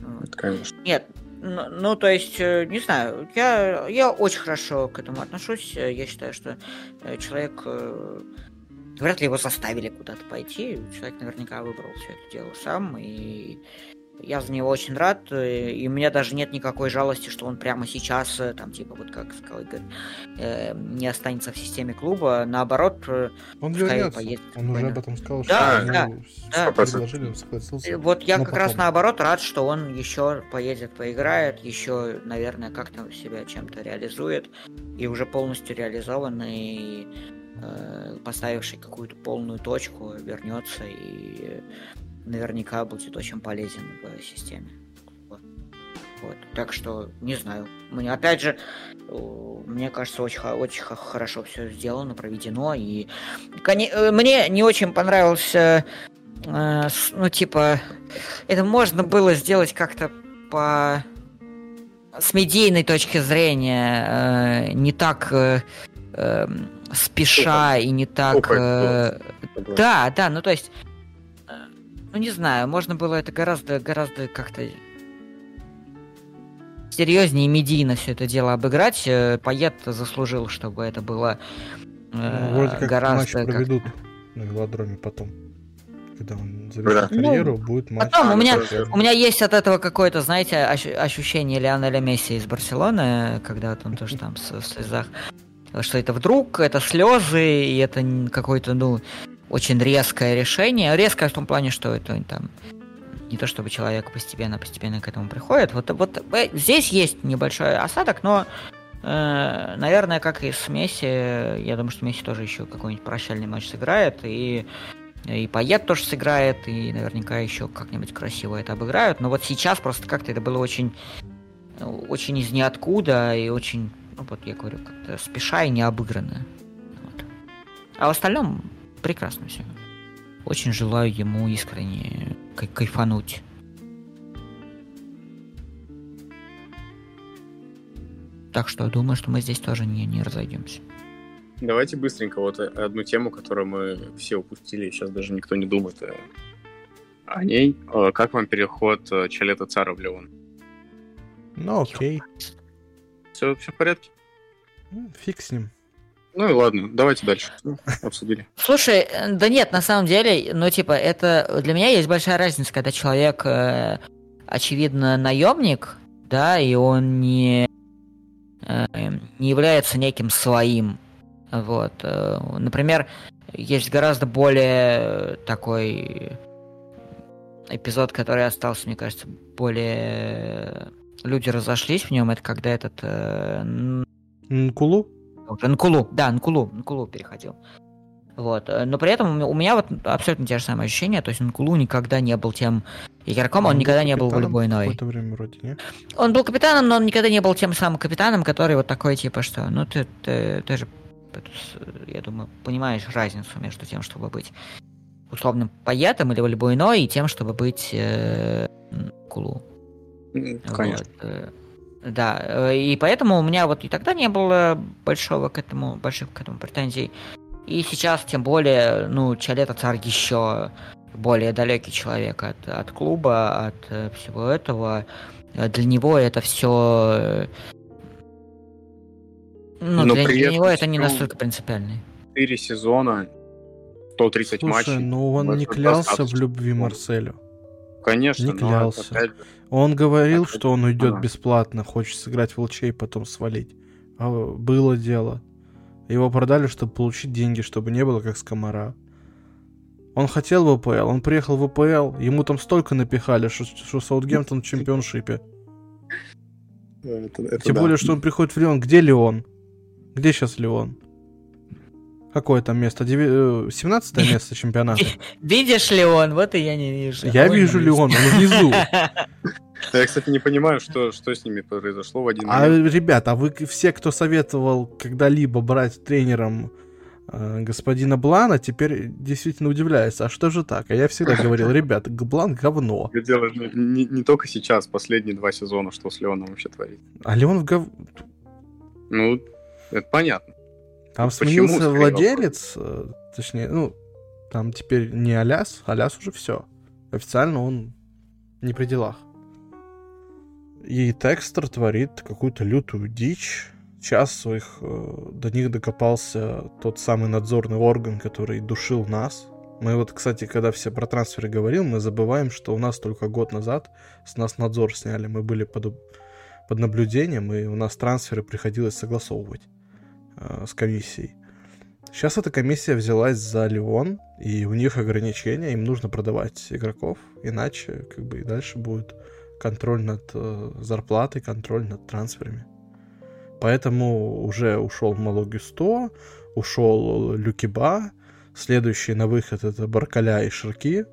C: Вот.
B: это, конечно.
C: Нет, ну, то есть, э, не знаю, я, я очень хорошо к этому отношусь. Я считаю, что э, человек... э, Вряд ли его заставили куда-то пойти. Человек наверняка выбрал все это дело сам. И я за него очень рад. э, И у меня даже нет никакой жалости, что он прямо сейчас, э, там, типа, вот как сказал Игорь, э, не останется в системе клуба. Наоборот, э,
A: Он вернется.
C: поедет
A: Он уже об этом сказал,
C: Да,
A: что
C: да,
A: ему
C: да.
A: предложили, он согласился.
C: Вот я
A: Но
C: как раз
A: потом.
C: наоборот рад, что он еще поедет, поиграет, еще, наверное, как-то себя чем-то реализует, и уже полностью реализованный, э, поставивший какую-то полную точку, вернется и наверняка будет очень полезен в системе. Вот. Так что, не знаю. Мне, опять же, мне кажется, очень, очень хо- хорошо все сделано, проведено. И э, мне не очень понравился, э, ну, типа, это можно было сделать как-то по с медийной точки зрения э, не так эм, спеша и не так да, да, ну то есть, ну не знаю, можно было это гораздо, гораздо как-то серьезнее и медийно все это дело обыграть. Э, Пayet заслужил, чтобы это было э,
A: Ну, Вроде как матч
C: гораздо как-
A: проведут на велодроме потом. Когда он
B: Да.
A: завершит
C: Ну,
A: карьеру, будет матч.
C: потом у меня-. У меня есть от этого какое-то, знаете, ощ- ощущение Лионеля Месси из Барселоны, когда вот он тоже там в слезах, что это вдруг, это слезы, и это какое-то, ну, очень резкое решение. Резкое в том плане, что это там не то чтобы человек постепенно-постепенно к этому приходит. Вот, вот э, здесь есть небольшой осадок, но, э, наверное, как и с Месси, я думаю, что Месси тоже еще какой-нибудь прощальный матч сыграет, и и Пayet тоже сыграет, и наверняка еще как-нибудь красиво это обыграют. Но вот сейчас просто как-то это было очень, очень из ниоткуда и очень, ну вот я говорю, как-то спеша и не обыгранно. Вот. А в остальном прекрасно все. Очень желаю ему искренне кай- кайфануть. Так что думаю, что мы здесь тоже не, не разойдемся.
B: Давайте быстренько вот одну тему, которую мы все упустили, сейчас даже никто не думает э, о ней. Э, Как вам переход э, Чалета Цара в Леон?
A: Ну окей.
B: Все, все в порядке?
A: Фиг с ним.
B: Ну и ладно, давайте дальше. Ну, Обсудили.
C: Слушай, э, да нет, на самом деле, ну типа, это для меня есть большая разница, когда человек, э, очевидно, наемник, да, и он не, э, не является неким своим. Вот. э, Например, есть гораздо более такой эпизод, который остался, мне кажется, более... Люди разошлись в нем, это когда этот э,
A: Нкулу?
C: Уже Нкулу, да, Нкулу, Нкулу переходил. Вот. э, Но при этом у меня вот абсолютно те же самые ощущения. То есть Нкулу никогда не был тем игроком, он,
A: был
C: никогда не был иной.
A: Какое-то время вроде, не?
C: Он был капитаном, но он никогда не был тем самым капитаном, который вот такой, типа, что, ну ты, ты, ты же, я думаю, понимаешь разницу между тем, чтобы быть условным паятом или любой иной, и тем, чтобы быть э, Нкулу.
B: М, Конечно.
C: Вот, э, Да, э, и поэтому у меня вот и тогда не было большого к этому, больших к этому претензий. И сейчас, тем более, ну, Чалета Цар еще более далекий человек от, от клуба, от э, всего этого. Э, Для него это все... Ну,
B: Но
C: для,
B: при
C: для него это не настолько принципиально.
B: 4 сезона, 130
A: Слушай,
B: матчей.
A: ну он не клялся в любви Марселю.
B: Конечно,
A: не
B: но
A: клялся.
B: опять же,
A: Он говорил,
B: Так,
A: что он уйдет
B: ага.
A: бесплатно, хочет сыграть в и потом свалить. А было дело. Его продали, чтобы получить деньги, чтобы не было как с Комара. Он хотел в ВПЛ, он приехал в ВПЛ, ему там столько напихали, что, что Саутгемптон в чемпионшипе.
B: это- это
A: Тем
B: да.
A: более, что он приходит в Леон. Где Леон? Где сейчас Леон? Какое там место? Деви- э, 17 место чемпионата?
C: Видишь ли он? Вот и я не вижу.
A: Я
C: А он
A: вижу
C: есть.
A: Леон, он внизу.
B: Я, кстати, не понимаю, что, что с ними произошло в один
A: А,
B: момент.
A: ребята, а вы все, кто советовал когда-либо брать тренером э, господина Блана, теперь действительно удивляются. А что же так? А я всегда говорил, ребята, Г- Блан говно.
B: Дело не, не только сейчас, последние два сезона, что с Леоном вообще творит.
A: А Леон в гов...
B: Ну, это понятно.
A: Там
B: Почему,
A: сменился
B: скорее
A: владелец, э, точнее, ну, там теперь не Аляс, Аляс уже все. Официально он не при делах. И Текстер творит какую-то лютую дичь. Сейчас своих э, до них докопался тот самый надзорный орган, который душил нас. Мы вот, кстати, когда все про трансферы говорим, мы забываем, что у нас только год назад с нас надзор сняли. Мы были под, под наблюдением, и у нас трансферы приходилось согласовывать э, с комиссией. Сейчас эта комиссия взялась за Леон, и у них ограничения, им нужно продавать игроков, иначе как бы и дальше будет контроль над э, зарплатой, контроль над трансферами. Поэтому уже ушел Малоги 100, ушел Люкиба, следующий на выход это Баркаля и Ширки.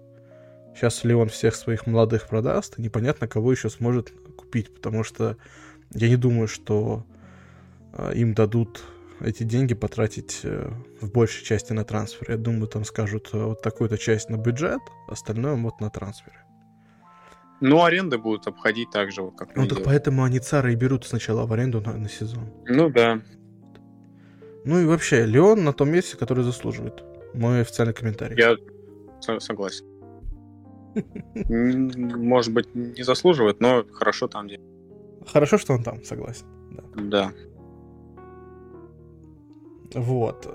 A: Сейчас Леон всех своих молодых продаст, непонятно, кого еще сможет купить, потому что я не думаю, что э, им дадут эти деньги потратить э, в большей части на трансфер. Я думаю, там скажут э, вот такую-то часть на бюджет, остальное вот на трансферы.
B: Ну, аренды будут обходить так же, вот как
A: Ну так
B: делают.
A: поэтому они цары и берут сначала в аренду на, на сезон.
B: Ну да.
A: Ну и вообще, Леон на том месте, который заслуживает. Мой официальный комментарий.
B: Я со- согласен. Может быть, не заслуживает, но хорошо там.
A: Хорошо, что он там, согласен. Да. Вот.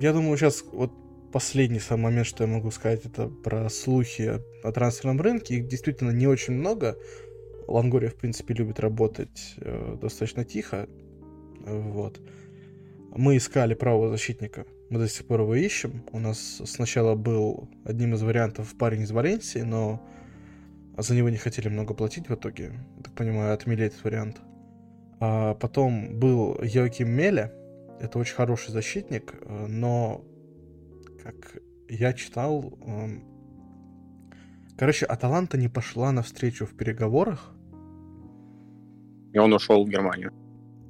A: Я думаю, сейчас вот последний самый момент, что я могу сказать, это про слухи о, трансферном рынке. Их действительно не очень много. Лангория, в принципе, любит работать э, достаточно тихо. Вот. Мы искали правого защитника. Мы до сих пор его ищем. У нас сначала был одним из вариантов парень из Валенсии, но за него не хотели много платить в итоге. Так понимаю, отмели этот вариант. А потом был Йоаким Меля. Это очень хороший защитник, э, но, как я читал, эм, короче, Аталанта не пошла навстречу в переговорах.
B: И он ушел в Германию.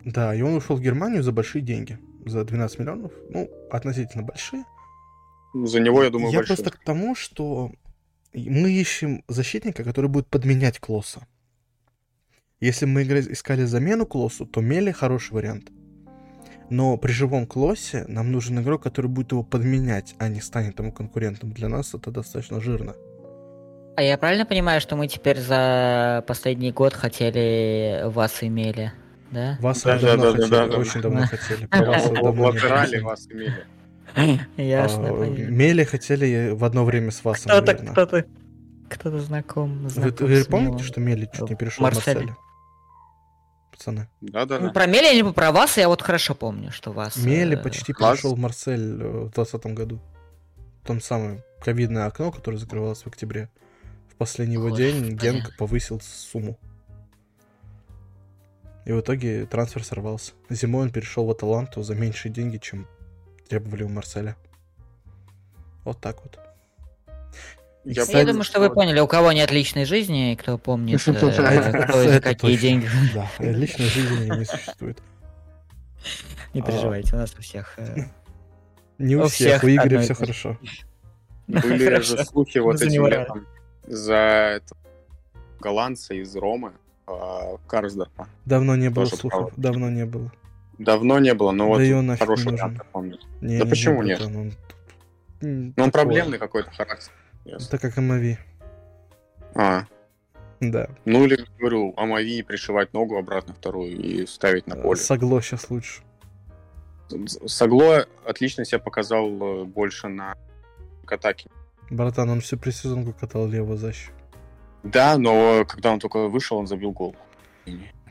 A: Да, и он ушел в Германию за большие деньги. За 12 миллионов. Ну, относительно большие.
B: За него, я думаю,
A: я
B: большой.
A: просто к тому, что мы ищем защитника, который будет подменять Клосса. Если мы искали замену Клоссу, то Мели хороший вариант. Но при живом Клоссе нам нужен игрок, который будет его подменять, а не станет ему конкурентом. Для нас это достаточно жирно.
C: А я правильно понимаю, что мы теперь за последний год хотели вас имели, да?
A: Вас
B: Да, да,
A: давно
B: да, да,
A: хотели,
B: да, да.
A: очень давно
C: Да.
A: хотели. Про вас
B: имели.
C: Ясно,
A: А. Мели хотели в одно время с вас,
C: Кто-то, кто-то, кто-то знаком.
A: Вы, помните, что Мели чуть не перешел
C: Марсель.
A: Пацаны.
C: Ну,
B: Да-да-да.
C: про Мели или про вас я вот хорошо помню, что вас...
A: Мели
C: э,
A: почти
B: класс.
A: перешел в Марсель э, в 2020 году. В том самое ковидное окно, которое закрывалось в октябре. В последний его день
C: Господи.
A: Генк повысил сумму. И в итоге трансфер сорвался. Зимой он перешел в Аталанту за меньшие деньги, чем требовали у Марселя. Вот так вот.
B: Я
C: Я думаю, что вы поняли, у кого нет личной жизни, кто помнит, э, какие
A: точно.
C: деньги.
A: Да, личной жизни не существует.
C: Не переживайте, у нас у всех... э,
A: Не у
C: У
A: всех,
C: всех
A: у Игоря все хорошо.
B: Были же слухи вот этим летом за голландца из Ромы, а, Карсдорфа.
A: Давно не было слухов, давно не было.
B: Давно не было, но вот хороший я помню. Да почему
A: не,
B: нет?
A: братан, он-
B: проблемный какой-то характер. Ясно.
A: Это как МАВИ.
B: А,
A: Да.
B: ну или, говорю, Амави пришивать ногу обратно вторую и ставить на поле.
A: Согло сейчас лучше.
B: Сагло отлично себя показал э, больше на атаке.
A: Братан, он всю пресезонку катал левую защиту.
B: Да, но когда он только вышел, он забил гол.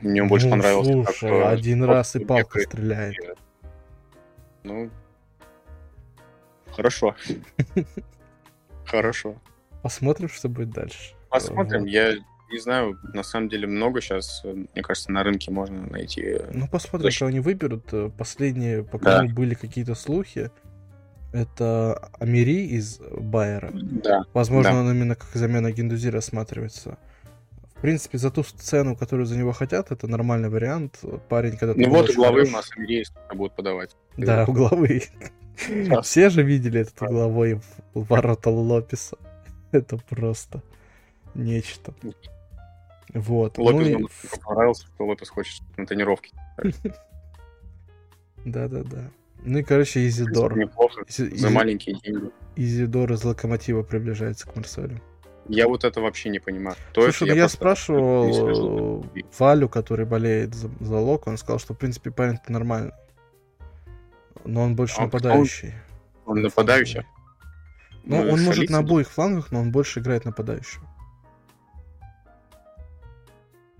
B: Мне он больше
A: Ну,
B: понравился.
A: Слушай,
B: как, э,
A: один раз и палка стреляет.
B: Ну, хорошо. Хорошо.
A: Посмотрим, что будет дальше.
B: Посмотрим.
A: Вот.
B: Я не знаю, на самом деле много сейчас, э, мне кажется, на рынке можно найти. э,
A: Ну, посмотрим, что они выберут. Э, Последние, пока
B: Да.
A: были какие-то слухи, это Амири из Байера.
B: Да.
A: Возможно,
B: Да.
A: он именно как замена Гендузи рассматривается. В принципе, за ту цену, которую за него хотят, это нормальный вариант. Парень, когда ты
B: Ну вот угловые у нас Амирей будут подавать.
A: Да, угловые. Все же видели этот угловой в ворота Лопеса. Это просто нечто. Вот. Ну
B: Лопес
A: и-
B: нам настолько понравился, что Лопес хочет на тренировке.
A: Да-да-да. Ну и, короче, Изидор.
B: Неплохо.
A: Изи-
B: За маленькие деньги.
A: Изидор из Локомотива приближается к Марселю.
B: Я вот это вообще не понимаю. То
A: Слушай, ну я,
B: просто-
A: спрашивал э, Валю, который болеет за, за Лок, он сказал, что, в принципе, парень-то нормальный. Но он больше
B: А
A: нападающий.
B: Он нападающий.
A: Ну, он может на обоих флангах, но он больше играет нападающего.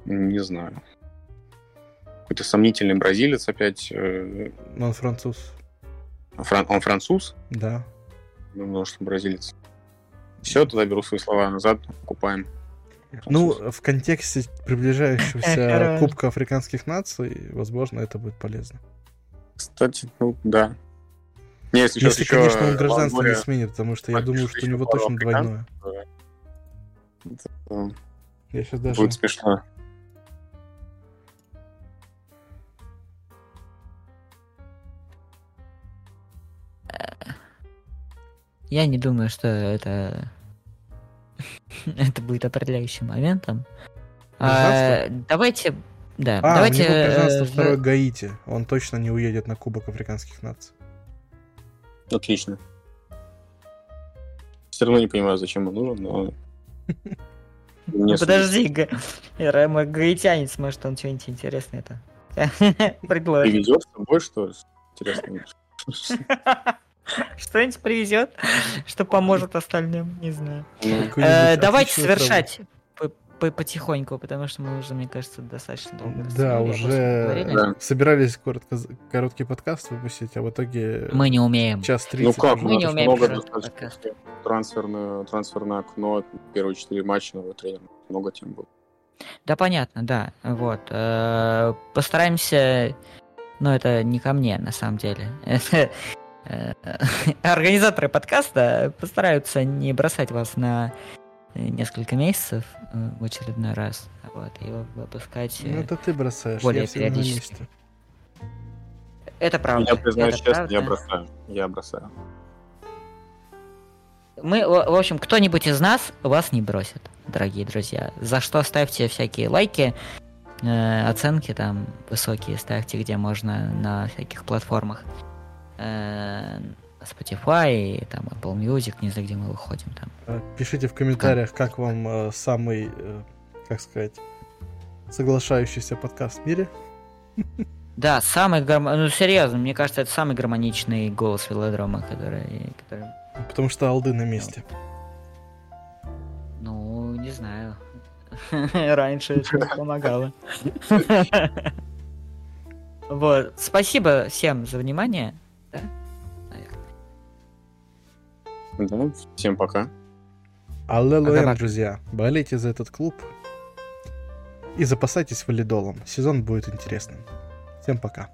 B: Не знаю. Какой-то сомнительный бразилец опять. э,
A: Но он француз.
B: фран- Он француз?
A: Да.
B: Ну, может, бразилец. Все, тогда беру свои слова назад, покупаем.
A: Ну, в контексте приближающегося. Кубка Африканских наций, возможно, это будет полезно.
B: Кстати, ну да. Не, если, сейчас
A: Если,
B: еще
A: конечно, он гражданство не сменит, потому что я думаю, что у него точно двойное.
B: э,
A: Я сейчас даже...
B: Будет смешно.
C: Я не думаю, что это это будет определяющим моментом. А, давайте, да,
A: А,
C: давайте.
A: у него гражданство
C: э,
A: второе
C: в-
A: Гаити. Он точно не уедет на Кубок Африканских наций.
B: Отлично. Все равно не понимаю, зачем он нужен, но...
C: Ну, подожди, Рэма гаитянец, может, он что-нибудь интересное-то предложит.
B: Привезет с собой, что? Интересно.
C: Что-нибудь привезет, что поможет остальным, не знаю.
B: Ну,
C: Э, Давайте совершать по- по- потихоньку, потому что мы уже, мне кажется, достаточно долго
A: Да, уже.
B: Да.
A: собирались коротко, короткий подкаст выпустить, а в итоге
C: Мы не умеем.
A: час
B: Ну
A: тридцать.
B: как.
C: Мы не умеем
B: много достаточно трансферное, трансферное окно, первые четыре матча нового тренера. Много тем было.
C: Да, понятно, да. Вот. э, Постараемся... Но это не ко мне, на самом деле. Э, Организаторы подкаста постараются не бросать вас на несколько месяцев э, в очередной раз. Вот, и выпускать... э,
A: Ну это ты бросаешь,
C: более
A: я
C: периодически. Это правда.
B: Я признаюсь
C: это
B: честно, я
C: правда.
B: бросаю. Я бросаю.
C: Мы, в в общем, кто-нибудь из нас вас не бросит, дорогие друзья. За что ставьте всякие лайки, э, оценки там высокие ставьте, где можно на всяких платформах. Э, Spotify, там Apple Music, не знаю, где мы выходим там.
A: Э, Пишите в комментариях, как вам э, самый, э, как сказать, соглашающийся подкаст в мире.
C: Да, самый гармо- ну серьезно, мне кажется, это самый гармоничный голос велодрома, который, который
A: Потому что алды на месте.
C: Ну, не знаю. Раньше это помогало. Вот. Спасибо всем за внимание. Да?
B: Да, всем пока.
A: Аллилуйя, друзья. Болейте за этот клуб. И запасайтесь валидолом. Сезон будет интересным. Всем пока.